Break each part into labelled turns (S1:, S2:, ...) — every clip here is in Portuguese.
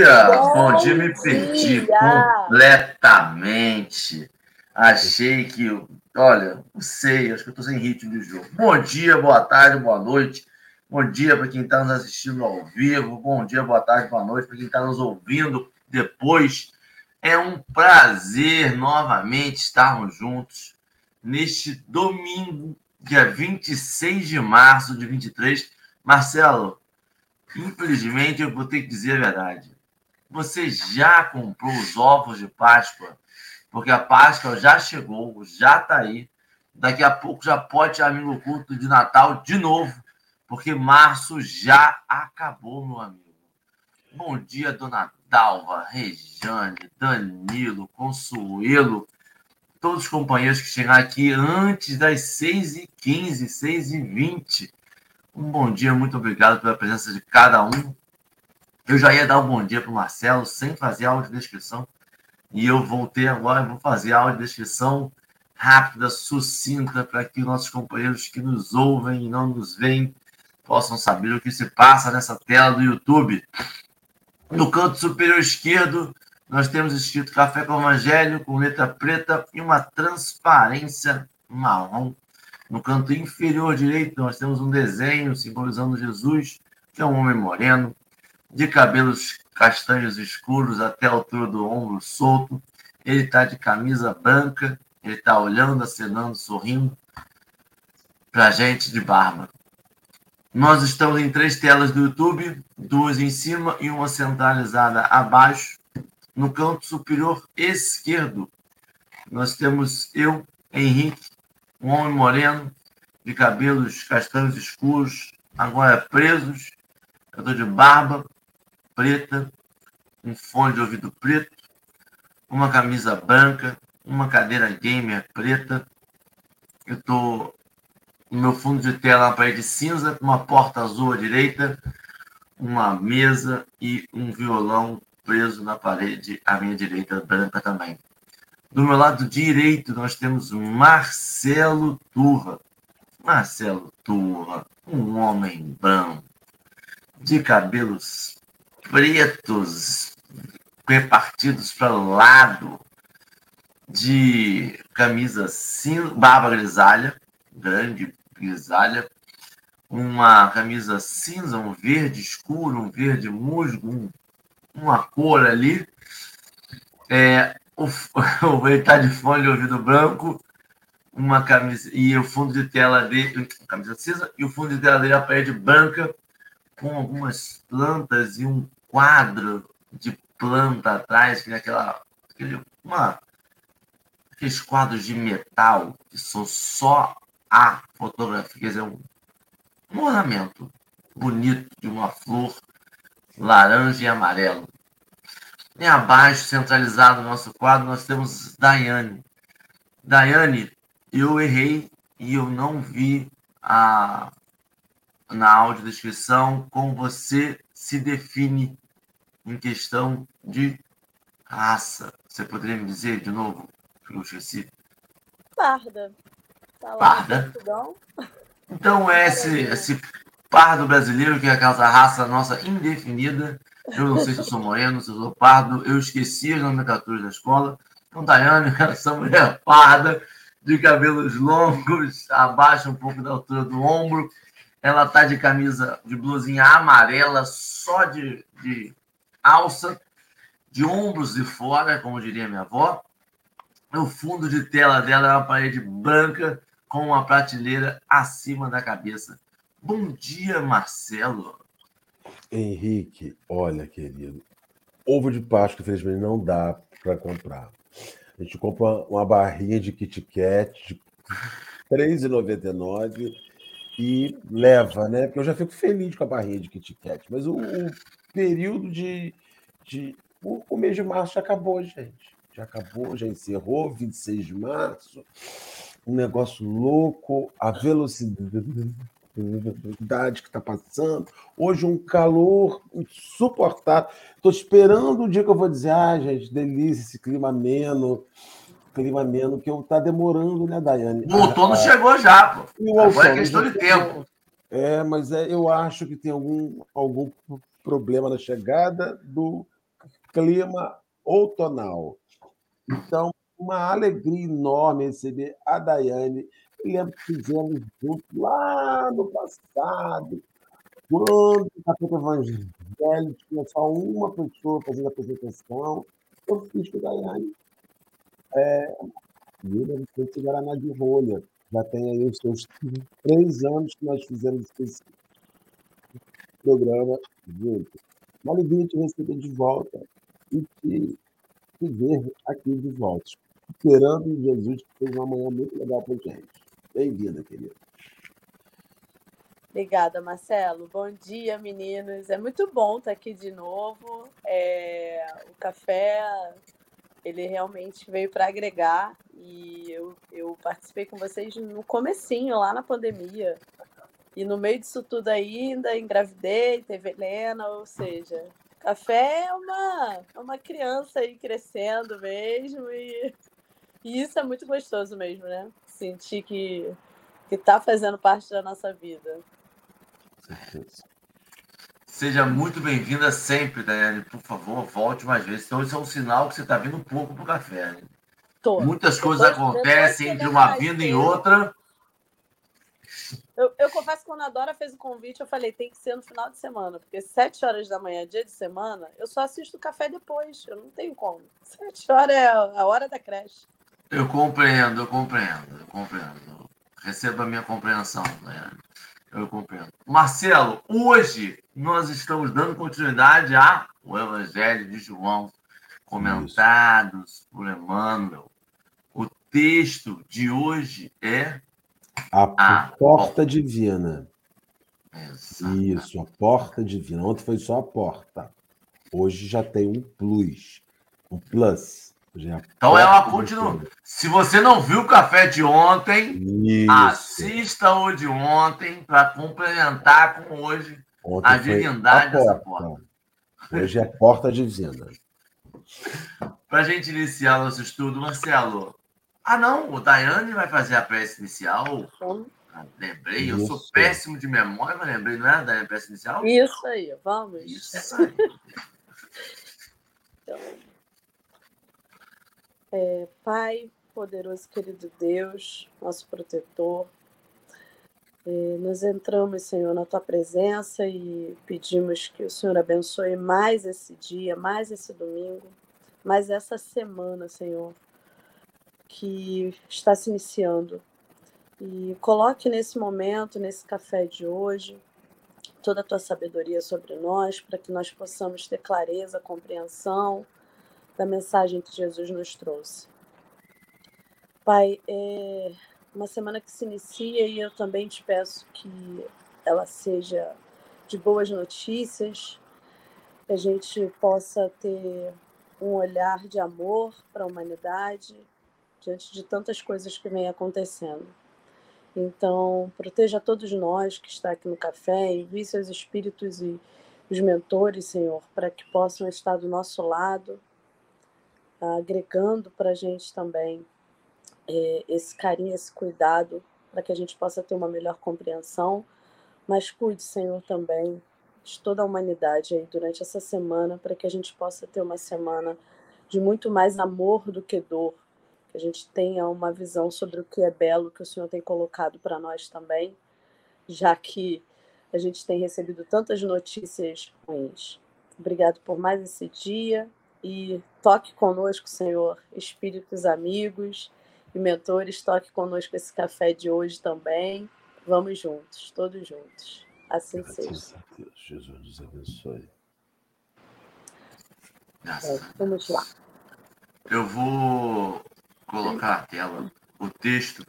S1: dia! Bom, Bom dia, me perdi completamente. Achei que. Olha, não sei, acho que eu estou sem ritmo de jogo. Bom dia, boa tarde, boa noite. Bom dia para quem está nos assistindo ao vivo. Bom dia, boa tarde, boa noite para quem está nos ouvindo depois. É um prazer novamente estarmos juntos neste domingo, dia 26 de março de 23. Marcelo, infelizmente eu vou ter que dizer a verdade. Você já comprou os ovos de Páscoa? Porque a Páscoa já chegou, já está aí. Daqui a pouco já pode ter amigo culto de Natal de novo, porque março já acabou, meu amigo. Bom dia, dona Dalva, Rejane, Danilo, Consuelo, todos os companheiros que chegaram aqui antes das 6h15, 6h20. Um bom dia, muito obrigado pela presença de cada um. Eu já ia dar um bom dia para o Marcelo sem fazer audiodescrição. E eu voltei agora, vou fazer a audiodescrição rápida, sucinta, para que nossos companheiros que nos ouvem e não nos veem possam saber o que se passa nessa tela do YouTube. No canto superior esquerdo, nós temos escrito Café com Evangelho, com letra preta e uma transparência marrom. No canto inferior direito, nós temos um desenho simbolizando Jesus, que é um homem moreno, de cabelos castanhos escuros até a altura do ombro solto. Ele está de camisa branca, ele está olhando, acenando, sorrindo para a gente de barba. Nós estamos em três telas do YouTube, duas em cima e uma centralizada abaixo. No canto superior esquerdo, nós temos eu, Henrique, um homem moreno, de cabelos castanhos escuros, agora presos. Eu estou de barba preta, um fone de ouvido preto, uma camisa branca, uma cadeira gamer preta. Eu estou no meu fundo de tela uma parede cinza, uma porta azul à direita, uma mesa e um violão preso na parede à minha direita, branca também. Do meu lado direito, nós temos Marcelo Turra. Marcelo Turra, um homem branco, de cabelos pretos, repartidos para o lado, de camisa cinza, barba grisalha, grande grisalha, uma camisa cinza, um verde escuro, um verde musgo, um, uma cor ali. É, o, ele está de fone de ouvido branco, uma camisa e o fundo de tela dele, camisa cinza, e o fundo de tela dele é a parede branca com algumas plantas e um quadro de planta atrás, que é aquela, aquele, uma, aqueles quadros de metal que são só a fotografia, quer dizer, um, um ornamento bonito de uma flor laranja e amarelo. E abaixo, centralizado no nosso quadro, nós temos Daiane. Daiane, eu errei e eu não vi a, na audiodescrição como você se define em questão de raça. Você poderia me dizer de novo? Que eu esqueci.
S2: Parda.
S1: Tá parda. Então é esse, esse pardo brasileiro que é aquela raça nossa indefinida. Eu não sei se eu sou moreno, se eu sou pardo. Eu esqueci as nomenclaturas da escola. Então, Daiane, essa mulher parda, de cabelos longos, abaixo um pouco da altura do ombro. Ela tá de camisa de blusinha amarela, só de, de alça, de ombros de fora, como diria minha avó. O fundo de tela dela é uma parede branca com uma prateleira acima da cabeça. Bom dia, Marcelo.
S3: Henrique, olha, querido, ovo de Páscoa, infelizmente, não dá para comprar. A gente compra uma barrinha de Kit Kat de R$ 3,99 e leva, né? Porque eu já fico feliz com a barrinha de Kit Kat. Mas o, o período de, de. O, o mês de março já acabou, gente. Já acabou, já encerrou, 26 de março um negócio louco, a velocidade que está passando. Hoje, um calor insuportável. Estou esperando o dia que eu vou dizer, ah, gente, delícia, esse clima ameno, clima ameno, que está demorando, né, Daiane?
S1: O outono ah, chegou já, pô. Agora é questão de tempo.
S3: É, mas é, eu acho que tem algum, algum problema na chegada do clima outonal. Então, uma alegria enorme receber a Daiane. Eu lembro que fizemos juntos lá no passado, quando o capítulo evangelho tinha só uma pessoa fazendo a apresentação. Eu fiz com a Daiane. É, Vila Vicente Guaraná de Rolha. Já tem aí os seus três anos que nós fizemos esse programa juntos. Uma alegria te receber de volta e te, te ver aqui de volta. Esperando Jesus, que fez uma manhã muito legal para gente. Bem-vinda, querida.
S2: Obrigada, Marcelo. Bom dia, meninos. É muito bom estar aqui de novo. É... O café, ele realmente veio para agregar e eu, eu participei com vocês no comecinho, lá na pandemia. E no meio disso tudo ainda, engravidei, teve Helena, ou seja, café é uma, é uma criança aí crescendo mesmo e, e isso é muito gostoso mesmo, né? Sentir que que está fazendo parte da nossa vida.
S1: Seja muito bem-vinda sempre, Daiane. Por favor, volte mais vezes. Então, isso é um sinal que você está vindo pouco para o café. Né? Tô. Muitas depois, coisas acontecem entre uma vinda e outra.
S2: Eu, eu, confesso que quando a Dora fez o convite, eu falei, tem que ser no final de semana, porque sete horas da manhã, dia de semana, eu só assisto o café depois. Eu não tenho como. Sete horas é a hora da creche.
S1: Eu compreendo, eu compreendo, eu compreendo. Receba a minha compreensão, né? Eu compreendo. Marcelo, hoje nós estamos dando continuidade ao Evangelho de João, comentados Isso. por Emmanuel. O texto de hoje é
S3: a, a porta, porta divina. Exatamente. Isso, a porta divina. Ontem foi só a porta. Hoje já tem um plus, um plus.
S1: É então é uma continua. Se você não viu o café de ontem, Isso. assista o de ontem para complementar com hoje ontem a divindade a dessa porta.
S3: Hoje é a porta divina.
S1: para a gente iniciar nosso estudo, Marcelo, ah, não, o Daiane vai fazer a prece inicial. Ah, lembrei, eu sou péssimo de memória, mas lembrei, não é, Daiane, a prece inicial?
S2: Isso aí, vamos. Isso aí. então, é, Pai, poderoso querido Deus, nosso protetor, é, nós entramos, Senhor, na tua presença e pedimos que o Senhor abençoe mais esse dia, mais esse domingo, mais essa semana, Senhor que está se iniciando. E coloque nesse momento, nesse café de hoje, toda a tua sabedoria sobre nós, para que nós possamos ter clareza, compreensão da mensagem que Jesus nos trouxe. Pai, é uma semana que se inicia e eu também te peço que ela seja de boas notícias, que a gente possa ter um olhar de amor para a humanidade, diante de tantas coisas que vem acontecendo. Então, proteja todos nós que está aqui no café, envie seus espíritos e os mentores, Senhor, para que possam estar do nosso lado, agregando para a gente também é, esse carinho, esse cuidado, para que a gente possa ter uma melhor compreensão. Mas cuide, Senhor, também de toda a humanidade aí durante essa semana, para que a gente possa ter uma semana de muito mais amor do que dor, que a gente tenha uma visão sobre o que é belo que o Senhor tem colocado para nós também, já que a gente tem recebido tantas notícias ruins. Obrigado por mais esse dia e toque conosco, Senhor, espíritos amigos e mentores, toque conosco esse café de hoje também. Vamos juntos, todos juntos. Assim Graças seja. A Deus.
S3: Jesus nos abençoe.
S2: É, vamos lá.
S1: Eu vou colocar a tela, o texto,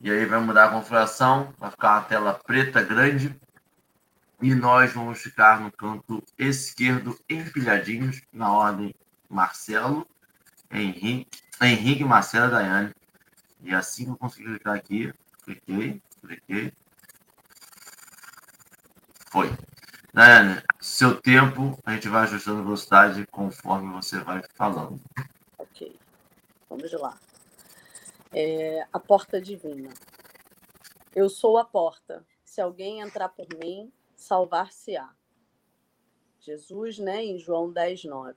S1: e aí vai mudar a configuração, vai ficar uma tela preta grande, e nós vamos ficar no canto esquerdo empilhadinhos, na ordem Marcelo, Henrique, Henrique, Marcelo Daiane. E assim que eu conseguir clicar aqui, cliquei, cliquei. Foi. Daiane, seu tempo, a gente vai ajustando a velocidade conforme você vai falando.
S2: Vamos lá. É, a porta divina. Eu sou a porta. Se alguém entrar por mim, salvar-se-á. Jesus, né, em João 10, 9.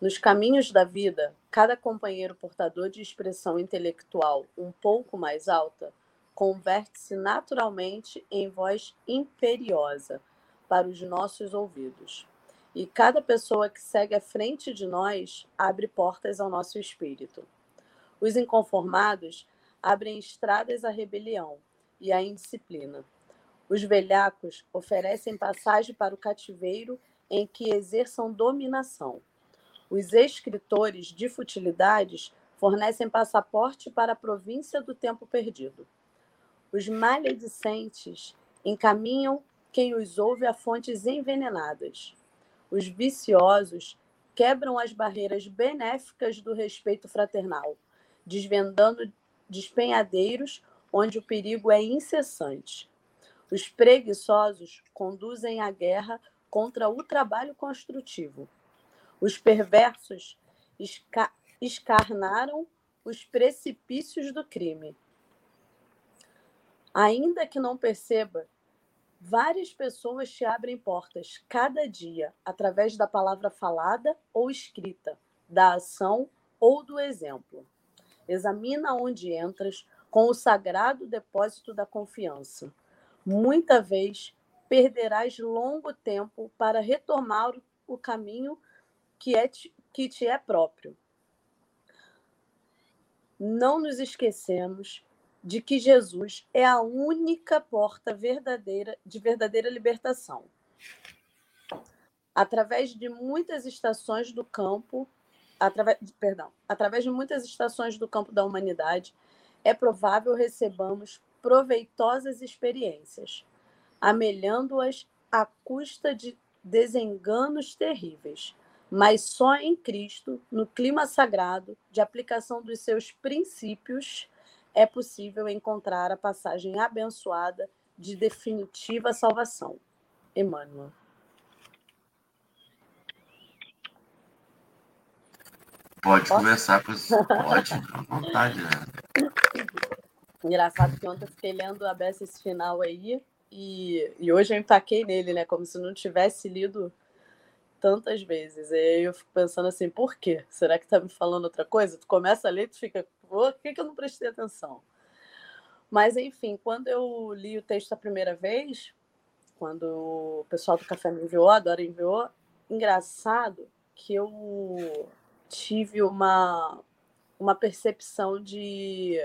S2: Nos caminhos da vida, cada companheiro portador de expressão intelectual um pouco mais alta converte-se naturalmente em voz imperiosa para os nossos ouvidos. E cada pessoa que segue à frente de nós abre portas ao nosso espírito. Os inconformados abrem estradas à rebelião e à indisciplina. Os velhacos oferecem passagem para o cativeiro em que exerçam dominação. Os escritores de futilidades fornecem passaporte para a província do tempo perdido. Os maledicentes encaminham quem os ouve a fontes envenenadas. Os viciosos quebram as barreiras benéficas do respeito fraternal, desvendando despenhadeiros onde o perigo é incessante. Os preguiçosos conduzem a guerra contra o trabalho construtivo. Os perversos esca escarnaram os precipícios do crime. Ainda que não perceba, várias pessoas te abrem portas cada dia através da palavra falada ou escrita, da ação ou do exemplo. Examina onde entras com o sagrado depósito da confiança. Muita vez perderás longo tempo para retomar o caminho que, é, que te é próprio. Não nos esquecemos de que Jesus é a única porta verdadeira de verdadeira libertação. Através de muitas estações do campo, através, perdão, através de muitas estações do campo da humanidade, é provável recebamos proveitosas experiências, amelhando-as à custa de desenganos terríveis mas só em Cristo, no clima sagrado de aplicação dos seus princípios, é possível encontrar a passagem abençoada de definitiva salvação. Emmanuel.
S1: Pode Posso? começar com Pode, à vontade, né?
S2: Engraçado que ontem eu fiquei lendo a beça esse final aí e, e hoje eu empaquei nele, né? Como se não tivesse lido tantas vezes. E aí eu fico pensando assim, por quê? Será que tá me falando outra coisa? Tu começa a ler tu fica, por que, que eu não prestei atenção? Mas, enfim, quando eu li o texto a primeira vez, quando o pessoal do café me enviou, a Dora enviou, engraçado que eu tive uma, uma percepção de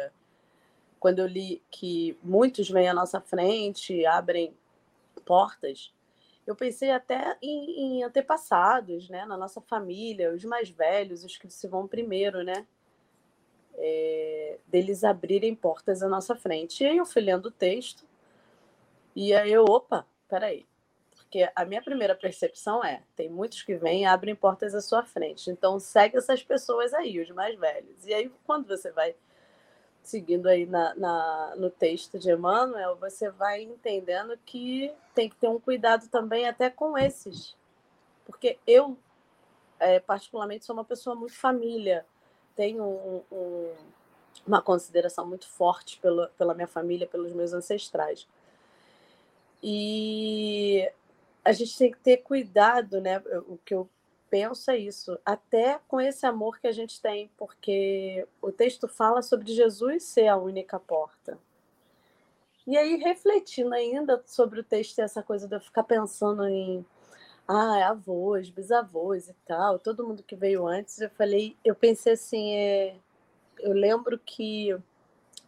S2: quando eu li que muitos vêm à nossa frente, abrem portas, eu pensei até em, em, antepassados, né? Na nossa família, os mais velhos, os que se vão primeiro, né? É, deles abrirem portas à nossa frente. E aí eu fui lendo o texto e aí eu, opa, peraí. Porque a minha primeira percepção é, tem muitos que vêm e abrem portas à sua frente. Então segue essas pessoas aí, os mais velhos. E aí quando você vai seguindo aí na, na, no texto de Emmanuel, você vai entendendo que tem que ter um cuidado também até com esses. Porque eu, é, particularmente, sou uma pessoa muito família, tenho um, um, uma consideração muito forte pela, pela minha família, pelos meus ancestrais. E a gente tem que ter cuidado, né? O que eu penso é isso, até com esse amor que a gente tem, porque o texto fala sobre Jesus ser a única porta. E aí, refletindo ainda sobre o texto, essa coisa de eu ficar pensando em ah, avós, bisavós e tal, todo mundo que veio antes, eu falei, eu pensei assim, é, eu lembro que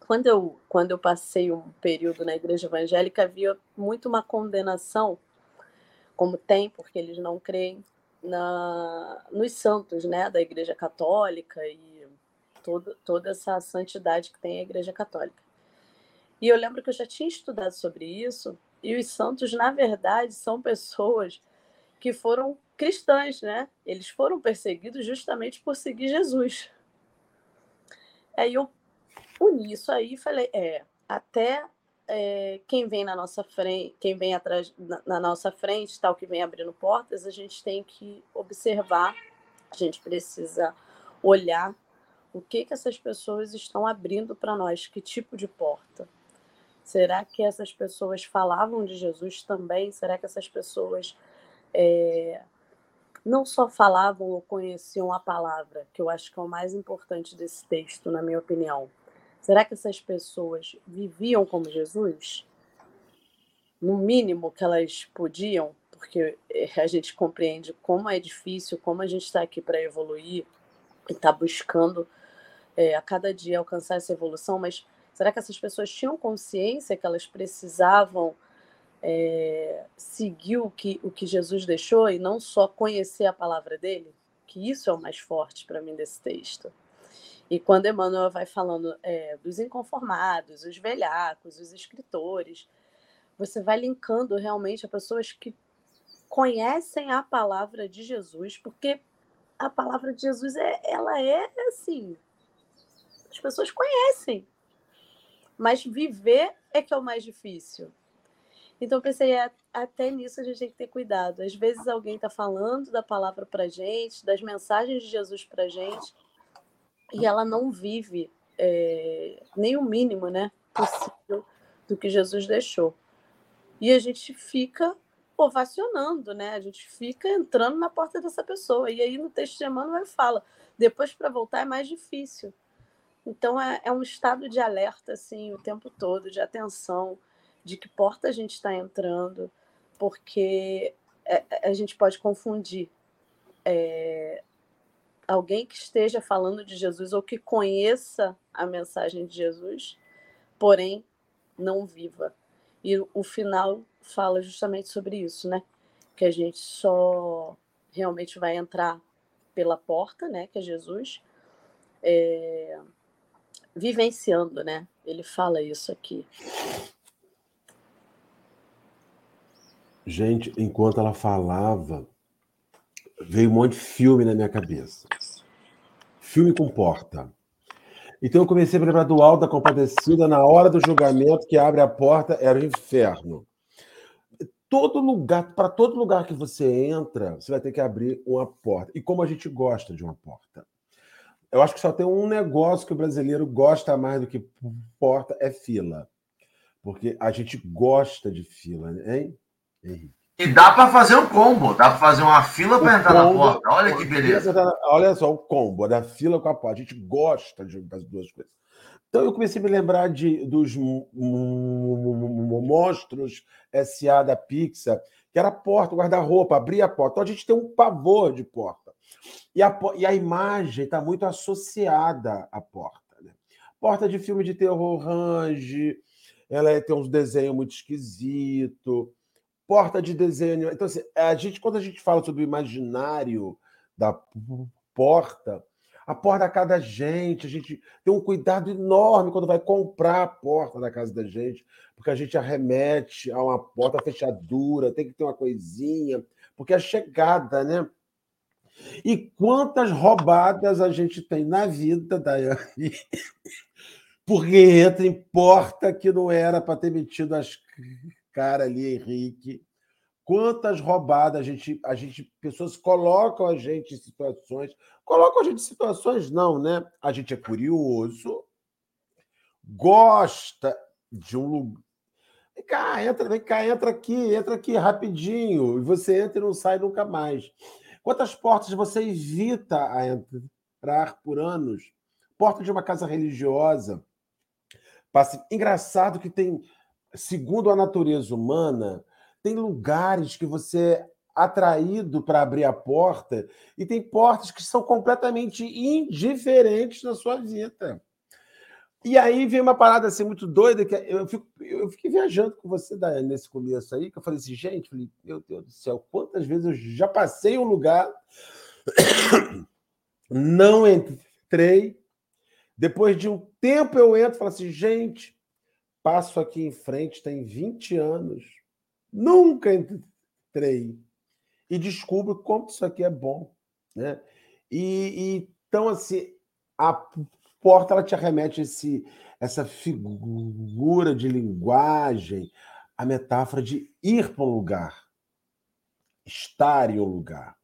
S2: quando eu, quando eu passei um período na igreja evangélica, havia muito uma condenação, como tem, porque eles não creem, na, nos santos né, da Igreja Católica e todo, toda essa santidade que tem a Igreja Católica. E eu lembro que eu já tinha estudado sobre isso, e os santos, na verdade, são pessoas que foram cristãs, né? Eles foram perseguidos justamente por seguir Jesus. Aí eu uni isso aí e falei, é, até é, quem vem na nossa frente, quem vem atrás na, na, nossa frente, tal que vem abrindo portas, a gente tem que observar, a gente precisa olhar o que que essas pessoas estão abrindo para nós, que tipo de porta. Será que essas pessoas falavam de Jesus também? Será que essas pessoas é, não só falavam ou conheciam a palavra, que eu acho que é o mais importante desse texto, na minha opinião. Será que essas pessoas viviam como Jesus? No mínimo que elas podiam, porque eh, a gente compreende como é difícil, como a gente está aqui para evoluir e está buscando é, a cada dia alcançar essa evolução, mas será que essas pessoas tinham consciência que elas precisavam é, seguir o que, o que Jesus deixou e não só conhecer a palavra dele? Que isso é o mais forte para mim desse texto. E quando Emmanuel vai falando é, dos inconformados, os velhacos, os escritores, você vai linkando realmente a pessoas que conhecem a palavra de Jesus, porque a palavra de Jesus é, ela é assim, as pessoas conhecem, mas viver é que é o mais difícil. Então, pensei, é, até nisso a gente tem que ter cuidado. Às vezes alguém está falando da palavra para gente, das mensagens de Jesus para gente, e ela não vive é, nem o mínimo né, possível do que Jesus deixou. E a gente fica ovacionando, né? A gente fica entrando na porta dessa pessoa. E aí no texto de Emmanuel fala, depois para voltar é mais difícil. Então é, é um estado de alerta assim o tempo todo, de atenção, de que porta a gente está entrando, porque é, a gente pode confundir é, alguém que esteja falando de Jesus ou que conheça a mensagem de Jesus, porém não viva. E o final fala justamente sobre isso, né? Que a gente só realmente vai entrar pela porta, né? Que é Jesus, é, vivenciando, né? Ele fala isso aqui.
S3: Gente, enquanto ela falava, veio um monte de filme na minha cabeça. Filme com porta. Então eu comecei a lembrar do Alto da Compadecida na hora do julgamento que abre a porta, era o inferno. Todo lugar, para todo lugar que você entra, você vai ter que abrir uma porta. E como a gente gosta de uma porta. Eu acho que só tem um negócio que o brasileiro gosta mais do que porta, é fila. Porque a gente gosta de fila, hein,
S1: Henrique? E dá para fazer um combo, dá para fazer uma fila para entrar combo, na porta. Olha que beleza.
S3: Olha só, o combo da fila com a porta. A gente gosta de, das duas coisas. Então eu comecei a me lembrar de, dos monstros SA da Pixar, que era a porta, guarda-roupa, abria a porta. Então a gente tem um pavor de porta. E a, e a imagem está muito associada à porta. Né? Porta de filme de terror range, ela tem uns desenhos muito esquisitos porta de desenho. Então, assim, a gente, quando a gente fala sobre o imaginário da porta, a porta da casa da gente, a gente tem um cuidado enorme quando vai comprar a porta da casa da gente, porque a gente arremete a uma porta fechadura, tem que ter uma coisinha, porque é chegada, né? E quantas roubadas a gente tem na vida, Daiane, porque entra em porta que não era para ter metido as cara ali, Henrique. Quantas roubadas a gente, a gente, pessoas colocam a gente em situações, colocam a gente em situações, não, né? A gente é curioso, gosta de um lugar. Vem cá, entra, vem cá, entra aqui, entra aqui rapidinho. E você entra e não sai nunca mais. Quantas portas você evita a entrar por anos? Porta de uma casa religiosa. Engraçado que tem segundo a natureza humana, tem lugares que você é atraído para abrir a porta e tem portas que são completamente indiferentes na sua vida. E aí vem uma parada assim muito doida que eu, fico, eu fiquei viajando com você nesse começo aí, que eu falei assim, gente, falei, meu Deus do céu, quantas vezes eu já passei um lugar, não entrei, depois de um tempo eu entro e falo assim, gente, passo aqui em frente tem 20 anos, nunca entrei e descubro como isso aqui é bom, né? E, e então assim a porta ela te arremete esse essa figura de linguagem, a metáfora de ir para um lugar, estar em um lugar.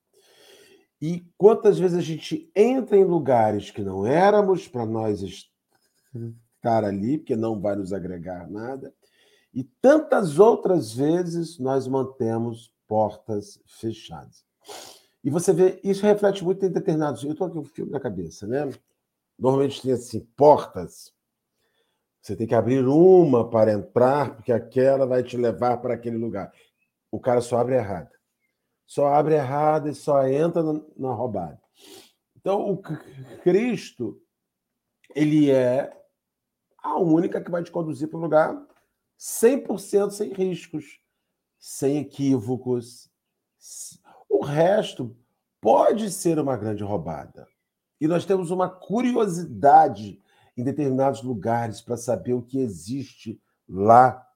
S3: E quantas vezes a gente entra em lugares que não éramos para nós estar ali, porque não vai nos agregar nada. E tantas outras vezes nós mantemos portas fechadas. E você vê, isso reflete muito em determinados. Eu estou aqui com um filme na cabeça, né? Normalmente tem assim, portas. Você tem que abrir uma para entrar, porque aquela vai te levar para aquele lugar. O cara só abre errada. Só abre errada e só entra na roubada. Então, o Cristo, ele é a única que vai te conduzir para o lugar 100% sem riscos, sem equívocos. O resto pode ser uma grande roubada. E nós temos uma curiosidade em determinados lugares para saber o que existe lá,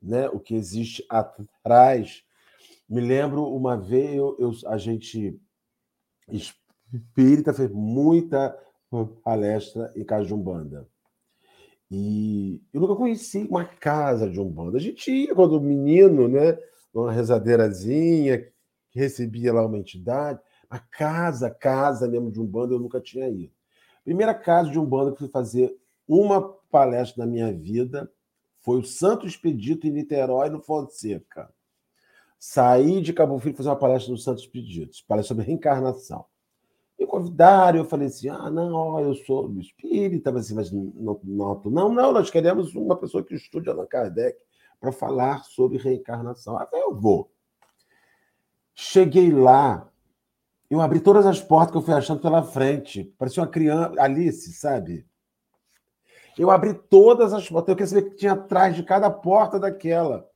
S3: né? o que existe atrás. Me lembro uma vez, eu, eu a gente espírita fez muita palestra em casa de Umbanda. E eu nunca conheci uma casa de Umbanda. A gente ia quando menino, né? Uma rezadeirazinha, que recebia lá uma entidade. A casa, casa mesmo de Umbanda, eu nunca tinha ido. Primeira casa de Umbanda que fui fazer uma palestra na minha vida foi o Santo Expedito em Niterói, no Fonseca. Saí de Cabo Frio fazer uma palestra no Santo Expedito, palestra sobre reencarnação. Me convidaram, eu falei assim: ah, não, ó, eu sou espírita, mas, assim, mas não, não, não, não, nós queremos uma pessoa que estude Allan Kardec para falar sobre reencarnação. Até eu vou. Cheguei lá, eu abri todas as portas que eu fui achando pela frente. Parecia uma criança, Alice, sabe? Eu abri todas as portas, eu queria saber o que tinha atrás de cada porta daquela.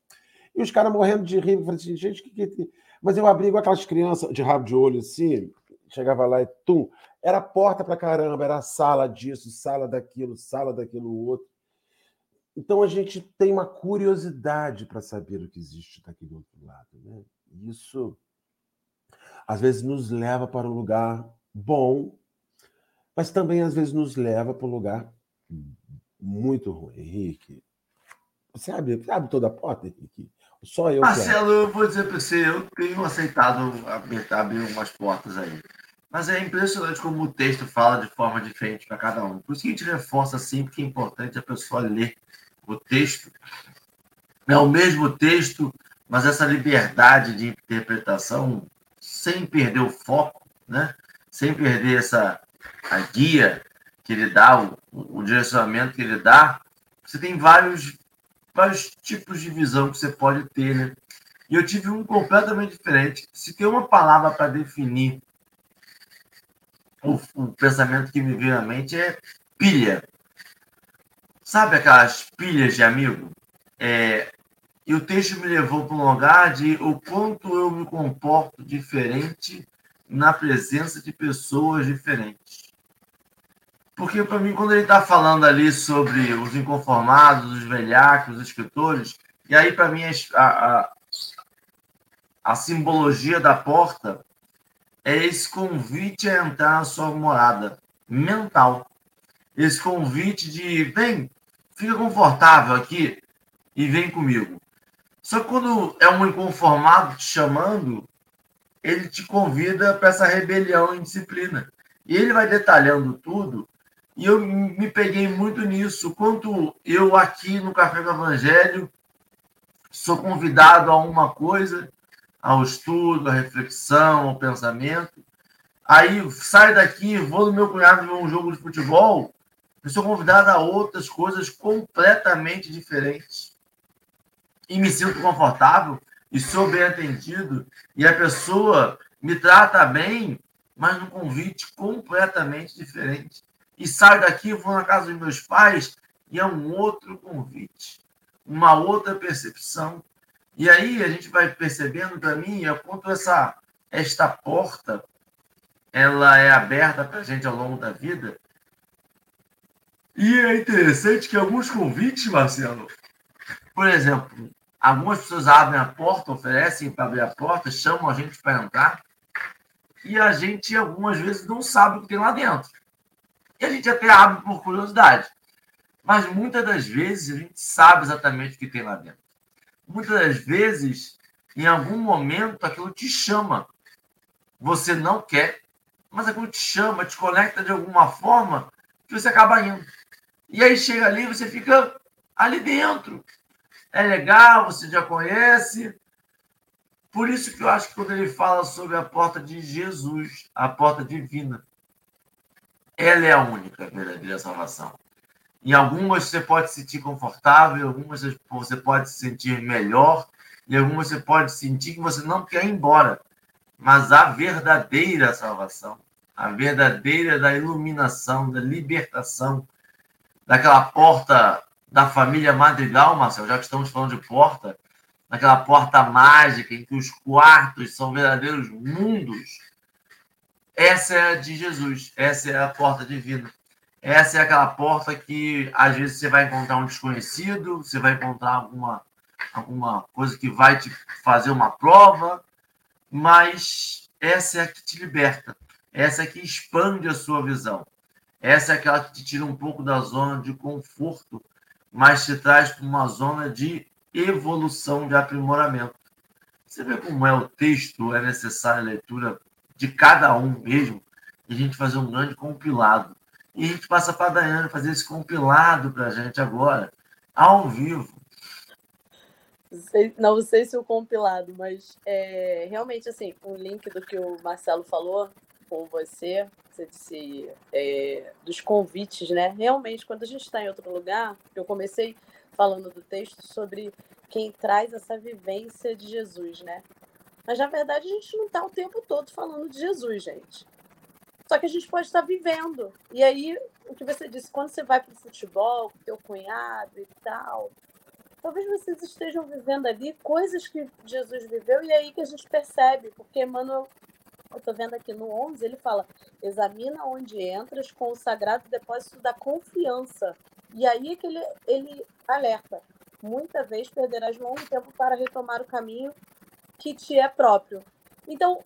S3: E os caras morrendo de rir. Eu falei assim, gente, que, que. Mas eu abri igual aquelas crianças de rabo de olho assim, chegava lá e tum, era porta para caramba, era sala disso, sala daquilo, sala daquilo outro. Então a gente tem uma curiosidade para saber o que existe daquele outro lado. Né? Isso às vezes nos leva para um lugar bom, mas também às vezes nos leva para um lugar muito ruim. Henrique, você abre, abre toda a porta, Henrique? Só eu.
S1: Marcelo, eu vou dizer para você, eu tenho aceitado abrir, abrir umas portas aí. Mas é impressionante como o texto fala de forma diferente para cada um. Por isso que a gente reforça sempre que é importante a pessoa ler o texto. É o mesmo texto, mas essa liberdade de interpretação, sem perder o foco, né? sem perder essa a guia que ele dá, o, o direcionamento que ele dá, você tem vários, vários tipos de visão que você pode ter. Né? E eu tive um completamente diferente. Se tem uma palavra para definir o, o pensamento que me veio à mente é pilha. Sabe aquelas pilhas de amigo? É, e o texto me levou para um lugar de o quanto eu me comporto diferente na presença de pessoas diferentes. Porque, para mim, quando ele está falando ali sobre os inconformados, os velhacos, os escritores, e aí, para mim, a, a, a simbologia da porta é esse convite a entrar na sua morada mental. Esse convite de vem, fica confortável aqui e vem comigo. Só que quando é um inconformado te chamando, ele te convida para essa rebelião em disciplina. E ele vai detalhando tudo. E eu me peguei muito nisso. Quanto eu aqui no Café do Evangelho sou convidado a uma coisa ao estudo, à reflexão, ao pensamento. Aí saio daqui, vou no meu cunhado ver um jogo de futebol, e sou convidado a outras coisas completamente diferentes. E me sinto confortável e sou bem atendido, e a pessoa me trata bem, mas num convite completamente diferente. E saio daqui, vou na casa dos meus pais, e é um outro convite, uma outra percepção, e aí a gente vai percebendo mim é quanto essa esta porta ela é aberta para a gente ao longo da vida. E é interessante que alguns convites, Marcelo, por exemplo, algumas pessoas abrem a porta, oferecem para abrir a porta, chamam a gente para entrar, e a gente algumas vezes não sabe o que tem lá dentro. E a gente até abre por curiosidade. Mas muitas das vezes a gente sabe exatamente o que tem lá dentro muitas das vezes, em algum momento, aquilo te chama. Você não quer, mas aquilo te chama, te conecta de alguma forma que você acaba indo. E aí chega ali, você fica ali dentro. É legal, você já conhece, Por isso que eu acho que quando ele fala sobre a porta de Jesus, a porta divina, ela é a única verdadeira salvação. Em algumas você pode se sentir confortável, em algumas você pode se sentir melhor, em algumas você pode sentir que você não quer ir embora. Mas a verdadeira salvação, a verdadeira da iluminação, da libertação, daquela porta da família Madrigal, Marcelo, já que estamos falando de porta, naquela porta mágica em que os quartos são verdadeiros mundos. Essa é a de Jesus, essa é a porta divina. Essa é aquela porta que às vezes você vai encontrar um desconhecido, você vai encontrar alguma, alguma coisa que vai te fazer uma prova, mas essa é a que te liberta, essa é a que expande a sua visão, essa é aquela que te tira um pouco da zona de conforto, mas te traz para uma zona de evolução, de aprimoramento. Você vê como é o texto, é necessária a leitura de cada um mesmo, e a gente fazer um grande compilado. E a gente passa para a Daiane fazer esse compilado para a gente agora, ao vivo.
S2: Não sei se o compilado, mas é, realmente, assim, um link do que o Marcelo falou com você, você disse é, dos convites, né? Realmente, quando a gente está em outro lugar, eu comecei falando do texto sobre quem traz essa vivência de Jesus, né? Mas na verdade a gente não está o tempo todo falando de Jesus, gente. Só que a gente pode estar vivendo. E aí, o que você disse, quando você vai para o futebol, com teu cunhado e tal, talvez vocês estejam vivendo ali coisas que Jesus viveu e é aí que a gente percebe, porque Emmanuel, eu estou vendo aqui no 11, ele fala: examina onde entras com o sagrado depósito da confiança. E aí é que ele, ele alerta: muita vez perderás longo tempo para retomar o caminho que te é próprio. Então,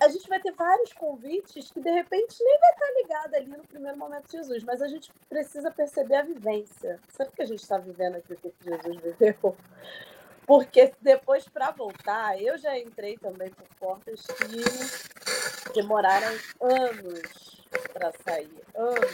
S2: a gente vai ter vários convites que de repente nem vai estar ligado ali no primeiro momento de Jesus, mas a gente precisa perceber a vivência. Sabe que a gente está vivendo aqui o que Jesus viveu? Porque depois, para voltar, eu já entrei também por portas que demoraram anos para sair. Anos.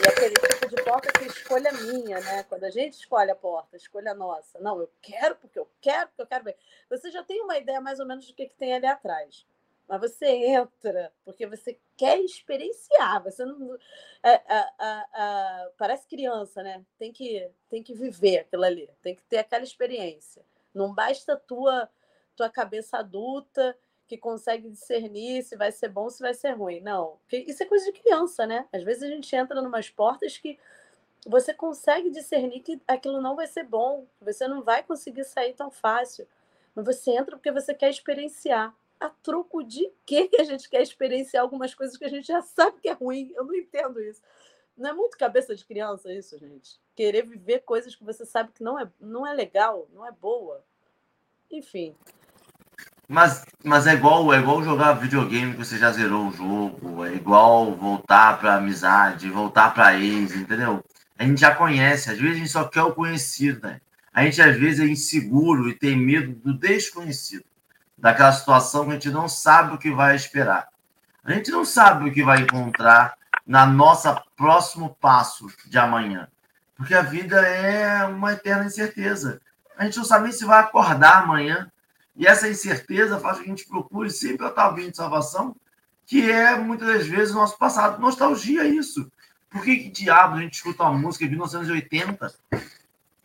S2: E aquele tipo de porta que escolha minha, né? Quando a gente escolhe a porta, escolha nossa. Não, eu quero porque eu quero, porque eu quero ver. Você já tem uma ideia mais ou menos do que, que tem ali atrás mas você entra porque você quer experienciar. Você não é, é, é, parece criança, né? Tem que tem que viver aquilo ali, tem que ter aquela experiência. Não basta tua tua cabeça adulta que consegue discernir se vai ser bom, se vai ser ruim. Não, isso é coisa de criança, né? Às vezes a gente entra em umas portas que você consegue discernir que aquilo não vai ser bom, você não vai conseguir sair tão fácil. Mas você entra porque você quer experienciar a troco de quê que a gente quer experienciar algumas coisas que a gente já sabe que é ruim? Eu não entendo isso. Não é muito cabeça de criança isso, gente? Querer viver coisas que você sabe que não é, não é legal, não é boa. Enfim.
S1: Mas, mas é igual é igual jogar videogame que você já zerou o jogo, é igual voltar para amizade, voltar para ex, entendeu? A gente já conhece, às vezes a gente só quer o conhecido, né? A gente às vezes é inseguro e tem medo do desconhecido daquela situação que a gente não sabe o que vai esperar. A gente não sabe o que vai encontrar na nossa próximo passo de amanhã, porque a vida é uma eterna incerteza. A gente não sabe nem se vai acordar amanhã, e essa incerteza faz com que a gente procure sempre o tal de salvação, que é muitas das vezes o nosso passado. Nostalgia é isso. Por que, que diabo a gente escuta uma música de 1980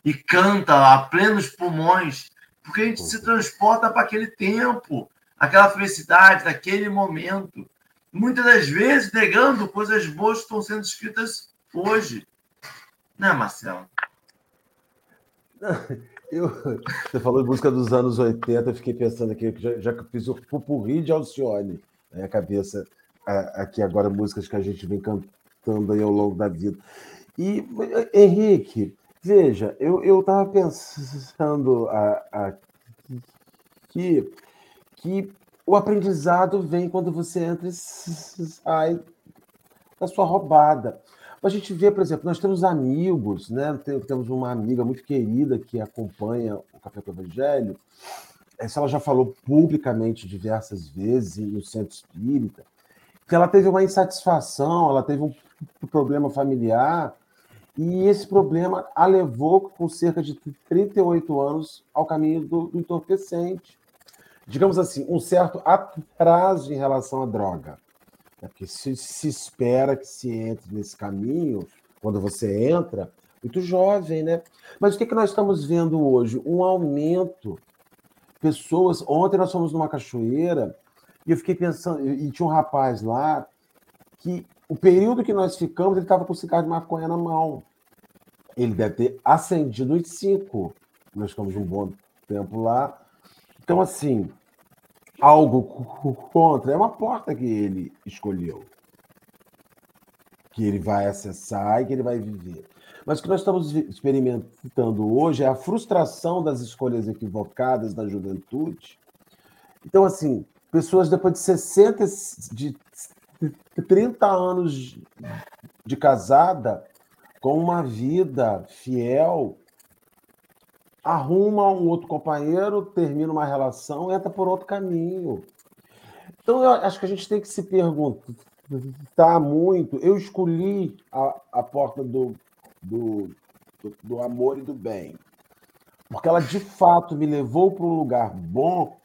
S1: e canta a plenos pulmões porque a gente se transporta para aquele tempo, aquela felicidade, daquele momento. Muitas das vezes negando coisas boas que estão sendo escritas hoje. Né, Marcelo?
S3: Eu, você falou de música dos anos 80, eu fiquei pensando aqui, já, já fiz o pupurri de Alcione na minha cabeça, aqui agora, músicas que a gente vem cantando aí ao longo da vida. E, Henrique, Veja, eu estava pensando aqui que o aprendizado vem quando você entra e sai da sua roubada. A gente vê, por exemplo, nós temos amigos, né? Temos uma amiga muito querida que acompanha o Café com o Evangelho. Essa ela já falou publicamente diversas vezes no centro espírita que ela teve uma insatisfação, ela teve um problema familiar e esse problema a levou, com cerca de 38 anos, ao caminho do, entorpecente. digamos assim, um certo atraso em relação à droga. É porque se, se espera que se entre nesse caminho, quando você entra, muito jovem, né? Mas o que, que nós estamos vendo hoje? Um aumento. Pessoas. Ontem nós fomos numa cachoeira e eu fiquei pensando, e tinha um rapaz lá que o período que nós ficamos, ele estava com cigarro de maconha na mão. Ele deve ter acendido os cinco. Nós ficamos um bom tempo lá. Então, assim, algo contra é uma porta que ele escolheu. Que ele vai acessar e que ele vai viver. Mas o que nós estamos experimentando hoje é a frustração das escolhas equivocadas da juventude. Então, assim, pessoas depois de 60, de 30 anos de casada, com uma vida fiel, arruma um outro companheiro, termina uma relação, entra por outro caminho. Então, eu acho que a gente tem que se perguntar muito. Eu escolhi a, a porta do, do, do, do amor e do bem, porque ela de fato me levou para um lugar bom,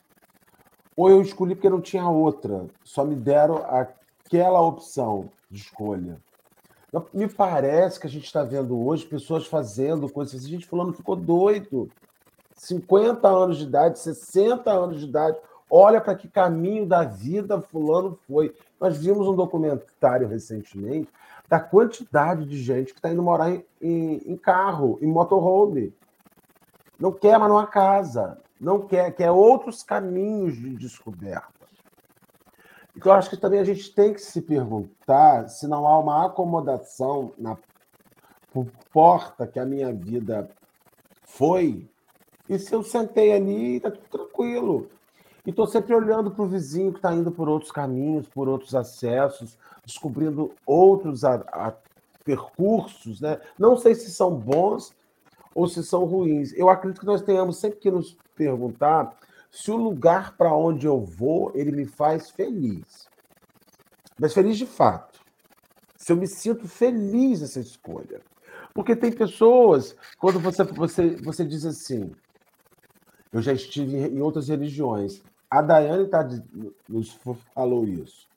S3: ou eu escolhi porque não tinha outra, só me deram aquela opção de escolha. Me parece que a gente está vendo hoje pessoas fazendo coisas assim. Gente, fulano ficou doido. 50 anos de idade, 60 anos de idade. Olha para que caminho da vida fulano foi. Nós vimos um documentário recentemente da quantidade de gente que está indo morar em, em, em, carro, em motorhome. Não quer mais numa casa. Não quer, quer outros caminhos de descoberta. Então, eu acho que também a gente tem que se perguntar se não há uma acomodação na porta que a minha vida foi, e se eu sentei ali, está tudo tranquilo. E estou sempre olhando para o vizinho que está indo por outros caminhos, por outros acessos, descobrindo outros a, a, percursos, né? Não sei se são bons ou se são ruins. Eu acredito que nós tenhamos sempre que nos perguntar se o lugar para onde eu vou, ele me faz feliz. Mas feliz de fato. Se eu me sinto feliz nessa escolha. Porque tem pessoas, quando você, você, você diz assim, eu já estive em outras religiões. A Daiane tá, nos falou isso.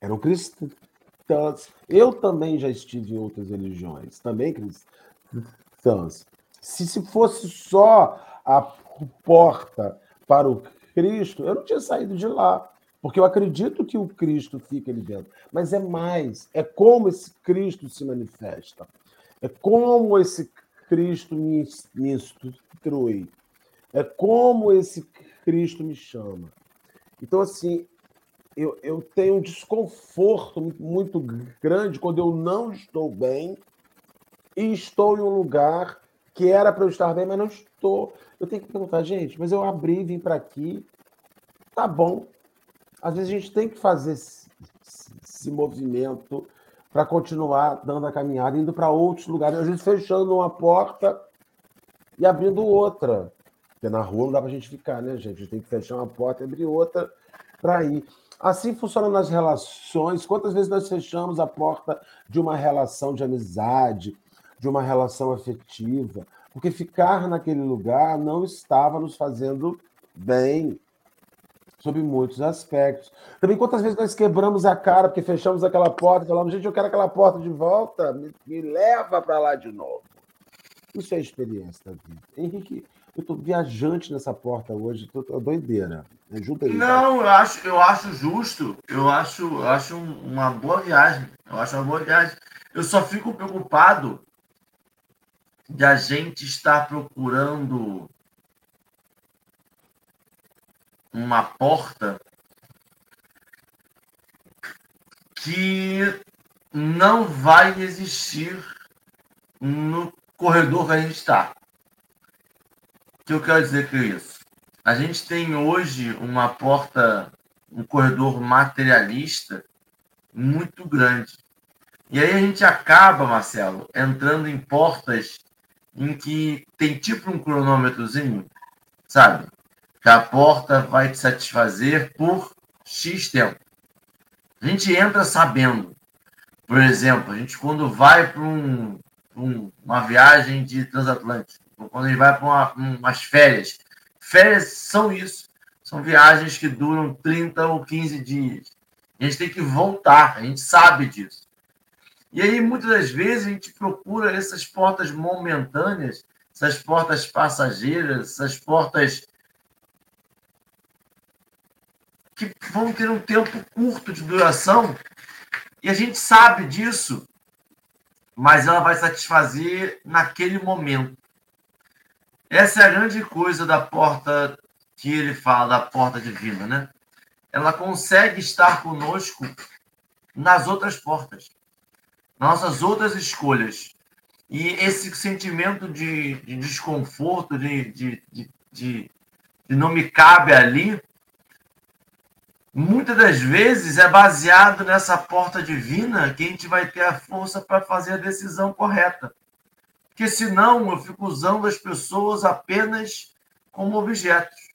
S3: Eram cristãs. Eu também já estive em outras religiões, também cristãs. Se, se fosse só a porta para o Cristo, eu não tinha saído de lá. Porque eu acredito que o Cristo fica ali dentro. Mas é mais, é como esse Cristo se manifesta. É como esse Cristo me, me instrui. É como esse Cristo me chama. Então, assim, eu, eu tenho um desconforto muito grande quando eu não estou bem e estou em um lugar que era para eu estar bem, mas não estou. Eu tenho que perguntar, gente, mas eu abri vim para aqui, tá bom. Às vezes a gente tem que fazer esse, esse movimento para continuar dando a caminhada, indo para outros lugares, às vezes fechando uma porta e abrindo outra. Porque na rua não dá para a gente ficar, né, gente? A gente tem que fechar uma porta e abrir outra para ir. Assim funciona nas relações. Quantas vezes nós fechamos a porta de uma relação de amizade, de uma relação afetiva, porque ficar naquele lugar não estava nos fazendo bem, sob muitos aspectos. Também quantas vezes nós quebramos a cara porque fechamos aquela porta e falamos, gente, eu quero aquela porta de volta, me, me leva para lá de novo. Isso é experiência da vida. Henrique, eu estou viajante nessa porta hoje, tô, tô doideira.
S1: Ajuda aí. Não, eu acho, eu acho justo, eu acho, eu acho uma boa viagem. Eu acho uma boa viagem. Eu só fico preocupado de a gente estar procurando uma porta que não vai existir no corredor que a gente está. O que eu quero dizer com isso? A gente tem hoje uma porta, um corredor materialista muito grande. E aí a gente acaba, Marcelo, entrando em portas em que tem tipo um cronômetrozinho, sabe? Que a porta vai te satisfazer por X tempo. A gente entra sabendo. Por exemplo, a gente quando vai para um, um, uma viagem de transatlântico, quando a gente vai para uma, umas férias, férias são isso. São viagens que duram 30 ou 15 dias. A gente tem que voltar, a gente sabe disso. E aí, muitas das vezes, a gente procura essas portas momentâneas, essas portas passageiras, essas portas que vão ter um tempo curto de duração, e a gente sabe disso, mas ela vai satisfazer naquele momento. Essa é a grande coisa da porta que ele fala, da porta divina, né? Ela consegue estar conosco nas outras portas, nossas outras escolhas. E esse sentimento de, de desconforto, de, de, de, de, não me cabe ali, muitas das vezes é baseado nessa porta divina que a gente vai ter a força para fazer a decisão correta. Porque senão eu fico usando as pessoas apenas como objetos.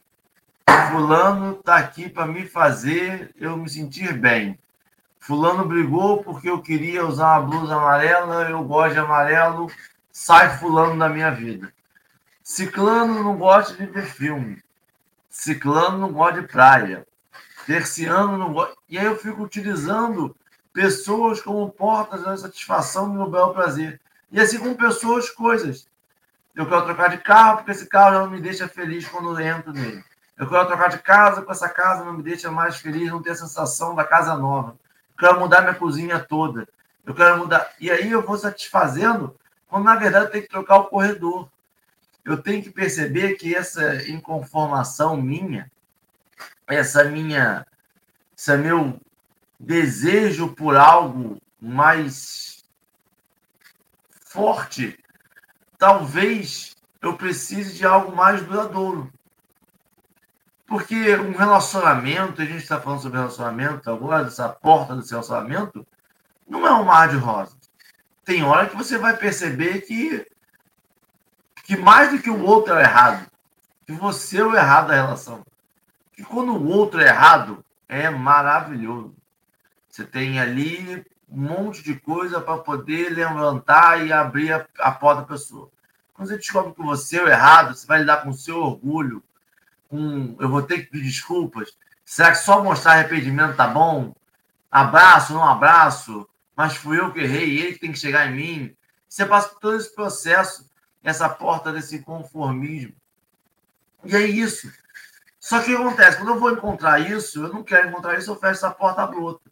S1: Fulano está aqui para me fazer eu me sentir bem. Fulano brigou porque eu queria usar uma blusa amarela, eu gosto de amarelo, sai fulano da minha vida. Ciclano não gosta de ver filme. Ciclano não gosta de praia terciano não gosta. E aí eu fico utilizando pessoas como portas da satisfação do meu belo prazer. E assim como pessoas, coisas. Eu quero trocar de carro porque esse carro já não me deixa feliz quando eu entro nele. Eu quero trocar de casa porque essa casa não me deixa mais feliz, não ter a sensação da casa nova. Quero mudar minha cozinha toda. Eu quero mudar. E aí eu vou satisfazendo, quando na verdade eu tenho que trocar o corredor. Eu tenho que perceber que essa inconformação minha, essa minha, esse meu desejo por algo mais forte, talvez eu precise de algo mais duradouro. Porque um relacionamento, a gente está falando sobre relacionamento agora, dessa porta desse relacionamento, não é um mar de rosas. Tem hora que você vai perceber que, que mais do que o outro é o errado, que você é o errado da relação que quando o outro é errado, é maravilhoso. Você tem ali um monte de coisa para poder levantar e abrir a, a porta da pessoa. Quando você descobre que você é o errado, você vai lidar com o seu orgulho, com eu vou ter que pedir desculpas. Será que só mostrar arrependimento tá bom? Abraço, não abraço, mas fui eu que errei, ele que tem que chegar em mim. Você passa por todo esse processo, essa porta desse conformismo. E é isso. Só que o que acontece? Quando eu vou encontrar isso, eu não quero encontrar isso, eu fecho essa porta bruta.